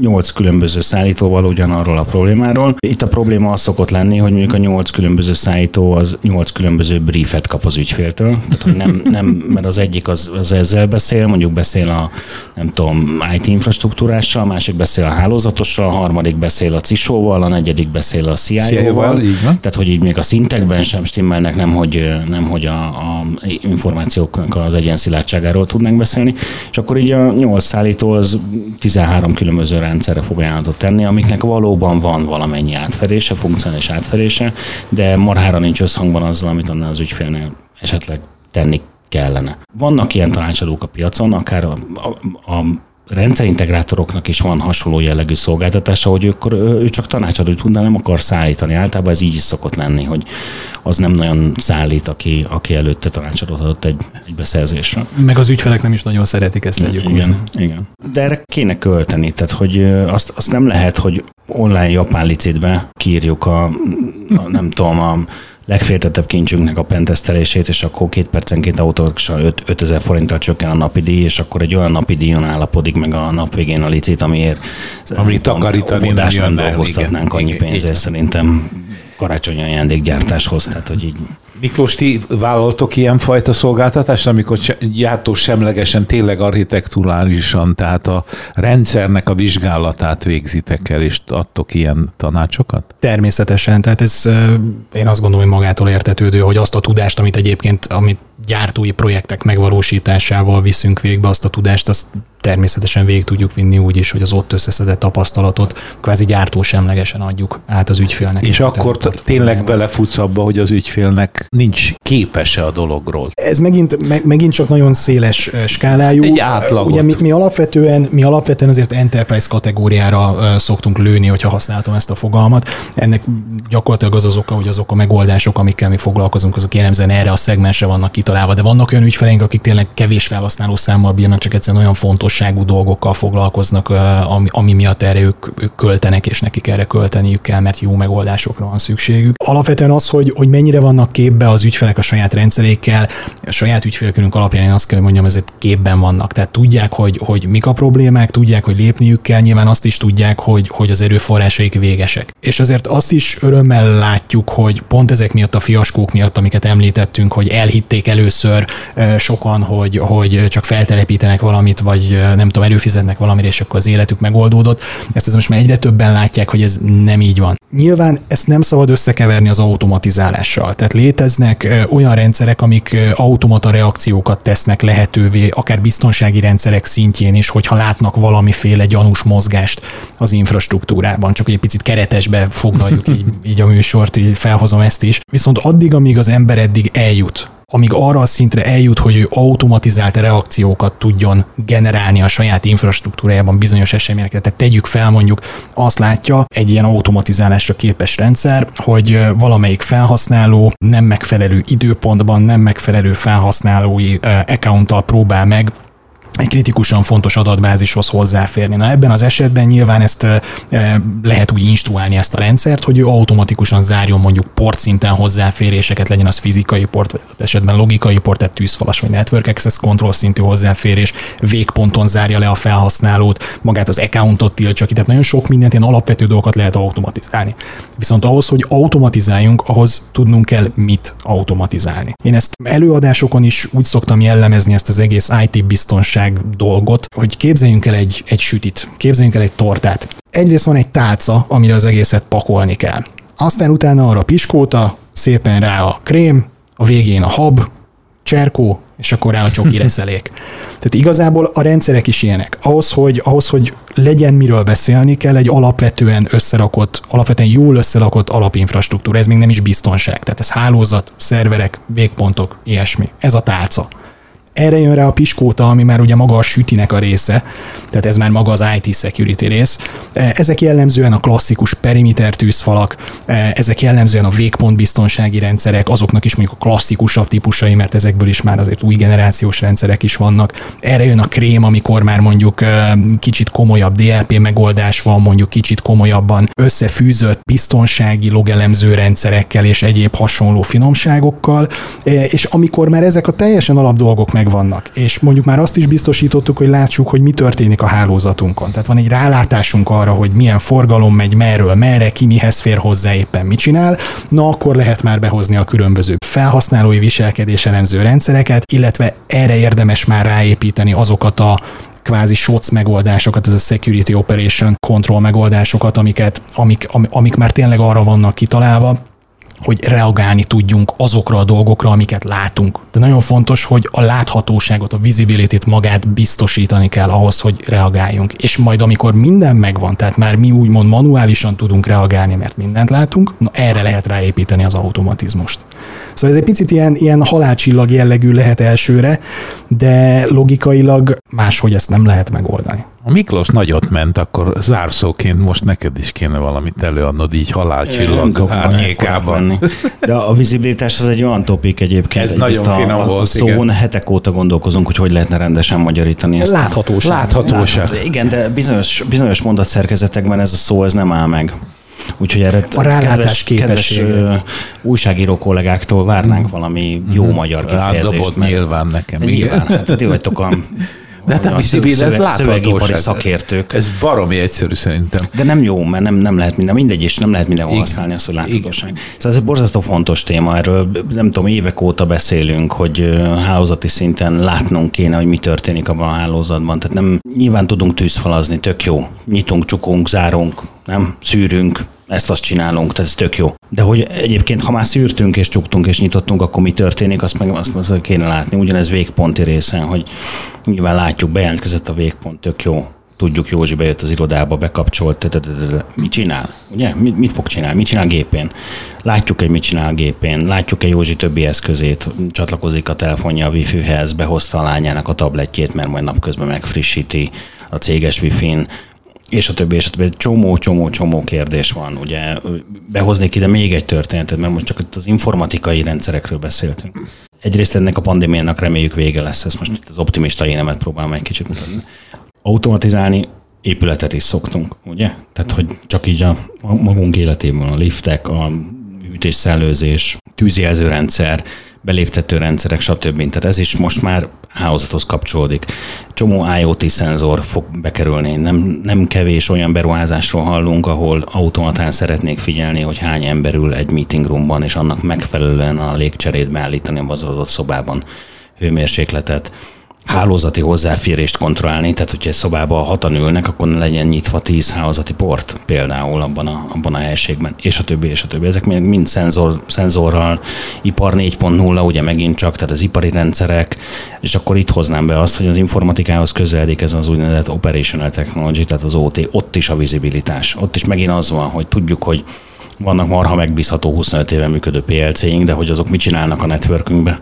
nyolc különböző szállítóval ugyanarról a problémáról. Itt a probléma az szokott lenni, hogy mondjuk a nyolc különböző szállító az nyolc különböző briefet kap az ügyféltől. Tehát, hogy nem, nem, mert az egyik az, az ezzel beszél, mondjuk beszél a nem tudom, IT infrastruktúrással, a másik beszél a hálózatossal, a harmadik beszél a CISO-val, a negyedik beszél a CIO-val. Tehát, hogy így még a szintekben sem stimmelnek, nem hogy, nem, hogy a, a információknak az egyenszilátságáról tudnánk beszélni. És akkor így a nyolc szállító az 13 különböző rendszerre fog ajánlatot tenni, amiknek valóban van valamennyi átfedése, funkcionális átfedése, de marhára nincs összhangban azzal, amit annál az ügyfélnél esetleg tenni kellene. Vannak ilyen tanácsadók a piacon, akár a, a, a rendszerintegrátoroknak is van hasonló jellegű szolgáltatása, hogy ők, ő csak tanácsadót tud, de nem akar szállítani. Általában ez így is szokott lenni, hogy az nem nagyon szállít, aki, aki előtte tanácsadót adott egy, egy beszerzésre. Meg az ügyfelek nem is nagyon szeretik ezt tegyük igen, hozzá. igen. De erre kéne költeni, tehát hogy azt, azt nem lehet, hogy online japán licitbe kírjuk a, a nem tudom, a legféltettebb kincsünknek a pentesztelését, és akkor két percenként automatikusan 5000 forinttal csökken a napi díj, és akkor egy olyan napi díjon állapodik meg a nap végén a licit, amiért Amit takarítani nem dolgoztatnánk annyi pénzért szerintem karácsonyi ajándékgyártáshoz, tehát hogy így Miklós, ti vállaltok ilyenfajta szolgáltatást, amikor gyártó semlegesen, tényleg architekturálisan, tehát a rendszernek a vizsgálatát végzitek el, és adtok ilyen tanácsokat? Természetesen, tehát ez én azt gondolom, hogy magától értetődő, hogy azt a tudást, amit egyébként, amit gyártói projektek megvalósításával viszünk végbe azt a tudást, azt természetesen végig tudjuk vinni úgy is, hogy az ott összeszedett tapasztalatot kvázi gyártósemlegesen adjuk át az ügyfélnek. És akkor tényleg belefutsz abba, hogy az ügyfélnek nincs képese a dologról. Ez megint, me, megint csak nagyon széles skálájú. Egy átlagot. Ugye mi, mi, alapvetően, mi alapvetően azért enterprise kategóriára szoktunk lőni, hogyha használtam ezt a fogalmat. Ennek gyakorlatilag az az oka, hogy azok a megoldások, amikkel mi foglalkozunk, azok jellemzően erre a szegmensre vannak kitalálva, de vannak olyan ügyfeleink, akik tényleg kevés felhasználó számmal bírnak, csak egyszerűen olyan fontosságú dolgokkal foglalkoznak, ami, ami miatt erre ők, ők költenek, és nekik erre költeniük kell, mert jó megoldásokra van szükségük. Alapvetően az, hogy, hogy mennyire vannak képbe az ügyfelek a saját rendszerékkel, a saját ügyfélkörünk alapján én azt kell, hogy mondjam, ezek képben vannak. Tehát tudják, hogy, hogy mik a problémák, tudják, hogy lépniük kell, nyilván azt is tudják, hogy, hogy az erőforrásaik végesek. És azért azt is örömmel látjuk, hogy pont ezek miatt a fiaskók miatt, amiket említettünk, hogy elhitték először sokan, hogy, hogy csak feltelepítenek valamit, vagy nem tudom, előfizetnek valamire, és akkor az életük megoldódott. Ezt az most már egyre többen látják, hogy ez nem így van. Nyilván ezt nem szabad összekeverni az automatizálással. Tehát léteznek olyan rendszerek, amik automata reakciókat tesznek lehetővé, akár biztonsági rendszerek szintjén is, hogyha látnak valamiféle gyanús mozgást az infrastruktúrában. Csak egy picit keretesbe foglaljuk így, így a műsort, így felhozom ezt is. Viszont addig, amíg az ember eddig eljut amíg arra a szintre eljut, hogy ő automatizált reakciókat tudjon generálni a saját infrastruktúrájában bizonyos eseményekre. Tehát tegyük fel mondjuk, azt látja egy ilyen automatizálásra képes rendszer, hogy valamelyik felhasználó nem megfelelő időpontban, nem megfelelő felhasználói accounttal próbál meg egy kritikusan fontos adatbázishoz hozzáférni. Na ebben az esetben nyilván ezt lehet úgy instruálni ezt a rendszert, hogy ő automatikusan zárjon mondjuk portszinten hozzáféréseket, legyen az fizikai port, vagy esetben logikai port, tehát tűzfalas vagy network access control szintű hozzáférés, végponton zárja le a felhasználót, magát az accountot tiltsa ki, tehát nagyon sok mindent, ilyen alapvető dolgokat lehet automatizálni. Viszont ahhoz, hogy automatizáljunk, ahhoz tudnunk kell mit automatizálni. Én ezt előadásokon is úgy szoktam jellemezni ezt az egész IT biztonság biztonság dolgot, hogy képzeljünk el egy, egy sütit, képzeljünk el egy tortát. Egyrészt van egy tálca, amire az egészet pakolni kell. Aztán utána arra piskóta, szépen rá a krém, a végén a hab, cserkó, és akkor rá a csoki reszelék. Tehát igazából a rendszerek is ilyenek. Ahhoz hogy, ahhoz, hogy legyen miről beszélni, kell egy alapvetően összerakott, alapvetően jól összerakott alapinfrastruktúra. Ez még nem is biztonság. Tehát ez hálózat, szerverek, végpontok, ilyesmi. Ez a tálca. Erre jön rá a piskóta, ami már ugye maga a sütinek a része, tehát ez már maga az IT security rész. E, ezek jellemzően a klasszikus perimeter tűzfalak, e, ezek jellemzően a végpont biztonsági rendszerek, azoknak is mondjuk a klasszikusabb típusai, mert ezekből is már azért új generációs rendszerek is vannak. Erre jön a krém, amikor már mondjuk e, kicsit komolyabb DLP megoldás van, mondjuk kicsit komolyabban összefűzött biztonsági logelemző rendszerekkel és egyéb hasonló finomságokkal, és amikor már ezek a teljesen alap dolgok meg megvannak, és mondjuk már azt is biztosítottuk, hogy látsuk, hogy mi történik a hálózatunkon. Tehát van egy rálátásunk arra, hogy milyen forgalom megy, merről, merre, ki mihez fér hozzá, éppen mit csinál, na akkor lehet már behozni a különböző felhasználói viselkedés elemző rendszereket, illetve erre érdemes már ráépíteni azokat a kvázi SOC megoldásokat, ez a Security Operation Control megoldásokat, amiket, amik, amik már tényleg arra vannak kitalálva, hogy reagálni tudjunk azokra a dolgokra, amiket látunk. De nagyon fontos, hogy a láthatóságot, a visibility magát biztosítani kell ahhoz, hogy reagáljunk. És majd amikor minden megvan, tehát már mi úgymond manuálisan tudunk reagálni, mert mindent látunk, na erre lehet ráépíteni az automatizmust. Szóval ez egy picit ilyen, ilyen halálcsillag jellegű lehet elsőre, de logikailag máshogy ezt nem lehet megoldani. A Miklós nagyot ment, akkor zárszóként most neked is kéne valamit előadnod, így halálcsillag árnyékában. De a vizibilitás az egy olyan topik egyébként. Ez nagyon a, finom a, volt, a szón igen. hetek óta gondolkozunk, hogy hogy lehetne rendesen magyarítani ezt. Láthatóság. Láthatóság. Látható. Igen, de bizonyos, bizonyos mondatszerkezetekben ez a szó ez nem áll meg. Úgyhogy erre a rálátás kedves, kedves újságíró kollégáktól várnánk valami jó mm-hmm. magyar kifejezést. Rádobott nyilván nekem. Nyilván, hát ti vagytok a de hát nem szívén, ez láthatóság. szakértők. Ez baromi egyszerű szerintem. De nem jó, mert nem, nem lehet minden, mindegy, és nem lehet mindenhol használni azt, hogy láthatóság. Igen. Szóval ez egy borzasztó fontos téma, erről nem tudom, évek óta beszélünk, hogy hálózati szinten látnunk kéne, hogy mi történik abban a hálózatban. Tehát nem nyilván tudunk tűzfalazni, tök jó. Nyitunk, csukunk, zárunk, nem? Szűrünk, ezt azt csinálunk, tehát ez tök jó. De hogy egyébként, ha már szűrtünk és csuktunk és nyitottunk, akkor mi történik, azt meg azt, azt kéne látni. Ugyanez végponti részen, hogy nyilván látjuk, bejelentkezett a végpont, tök jó. Tudjuk, Józsi bejött az irodába, bekapcsolt, mit csinál? Ugye? Mit, mit fog csinálni? Mit csinál gépén? Látjuk egy mit csinál gépén, látjuk egy Józsi többi eszközét, csatlakozik a telefonja a Wi-Fi-hez, behozta a lányának a tabletjét, mert majd napközben megfrissíti a céges Wi-Fi-n, és a többi, és a többi. Csomó, csomó, csomó kérdés van. Ugye behoznék ide még egy történetet, mert most csak itt az informatikai rendszerekről beszéltünk. Egyrészt ennek a pandémiának reméljük vége lesz, ezt most itt az optimista énemet próbálom egy kicsit mutatni. Automatizálni épületet is szoktunk, ugye? Tehát, hogy csak így a magunk életében a liftek, a hűtés-szellőzés, tűzjelzőrendszer, beléptető rendszerek, stb. Tehát ez is most már hálózathoz kapcsolódik. Csomó IoT szenzor fog bekerülni. Nem, nem kevés olyan beruházásról hallunk, ahol automatán szeretnék figyelni, hogy hány ember ül egy meeting roomban, és annak megfelelően a légcserét beállítani az adott szobában hőmérsékletet hálózati hozzáférést kontrollálni, tehát hogyha egy szobában hatan ülnek, akkor ne legyen nyitva tíz hálózati port például abban a, abban a helységben, és a többi, és a többi. Ezek még mind szenzor, szenzorral, ipar 4.0, ugye megint csak, tehát az ipari rendszerek, és akkor itt hoznám be azt, hogy az informatikához közeledik ez az úgynevezett operational technology, tehát az OT, ott is a vizibilitás. Ott is megint az van, hogy tudjuk, hogy vannak marha megbízható 25 éve működő PLC-ink, de hogy azok mit csinálnak a networkünkbe,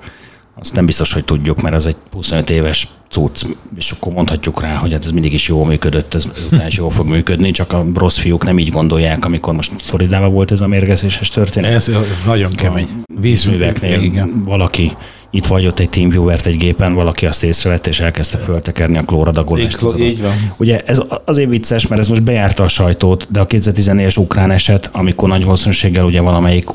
azt nem biztos, hogy tudjuk, mert az egy 25 éves cucc, és akkor mondhatjuk rá, hogy hát ez mindig is jól működött, ez után is jól fog működni, csak a rossz fiúk nem így gondolják, amikor most Floridában volt ez a mérgezéses történet. Ez nagyon kemény. Vízműveknél igen. valaki itt vagy ott egy TeamViewer-t egy gépen, valaki azt észrevette, és elkezdte föltekerni a klóradagolást. Így, így van. Ugye ez azért vicces, mert ez most bejárta a sajtót, de a 2014-es ukrán eset, amikor nagy valószínűséggel ugye valamelyik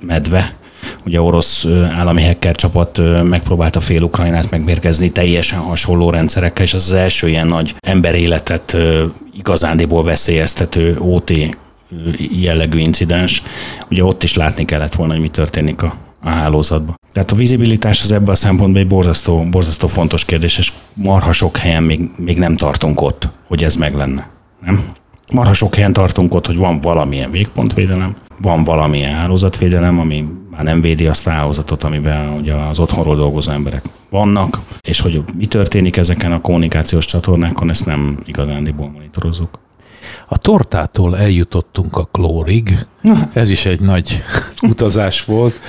medve, Ugye orosz állami hacker csapat megpróbálta fél Ukrajnát megmérgezni teljesen hasonló rendszerekkel, és az az első ilyen nagy emberéletet igazándiból veszélyeztető OT jellegű incidens. Ugye ott is látni kellett volna, hogy mi történik a, a hálózatban. Tehát a vizibilitás az ebben a szempontból egy borzasztó, borzasztó fontos kérdés, és marha sok helyen még, még nem tartunk ott, hogy ez meg lenne. Nem? Marha sok helyen tartunk ott, hogy van valamilyen végpontvédelem, van valamilyen hálózatvédelem, ami már nem védi azt a hálózatot, amiben ugye az otthonról dolgozó emberek vannak, és hogy mi történik ezeken a kommunikációs csatornákon, ezt nem igazándiból monitorozzuk. A tortától eljutottunk a klórig. Ez is egy nagy utazás volt.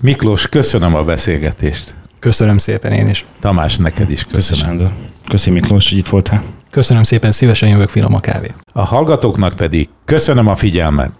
Miklós, köszönöm a beszélgetést. Köszönöm szépen én is. Tamás, neked is köszönöm. Köszönöm, Köszönöm Miklós, hogy itt voltál. Köszönöm szépen, szívesen jövök finom a kávé. A hallgatóknak pedig köszönöm a figyelmet.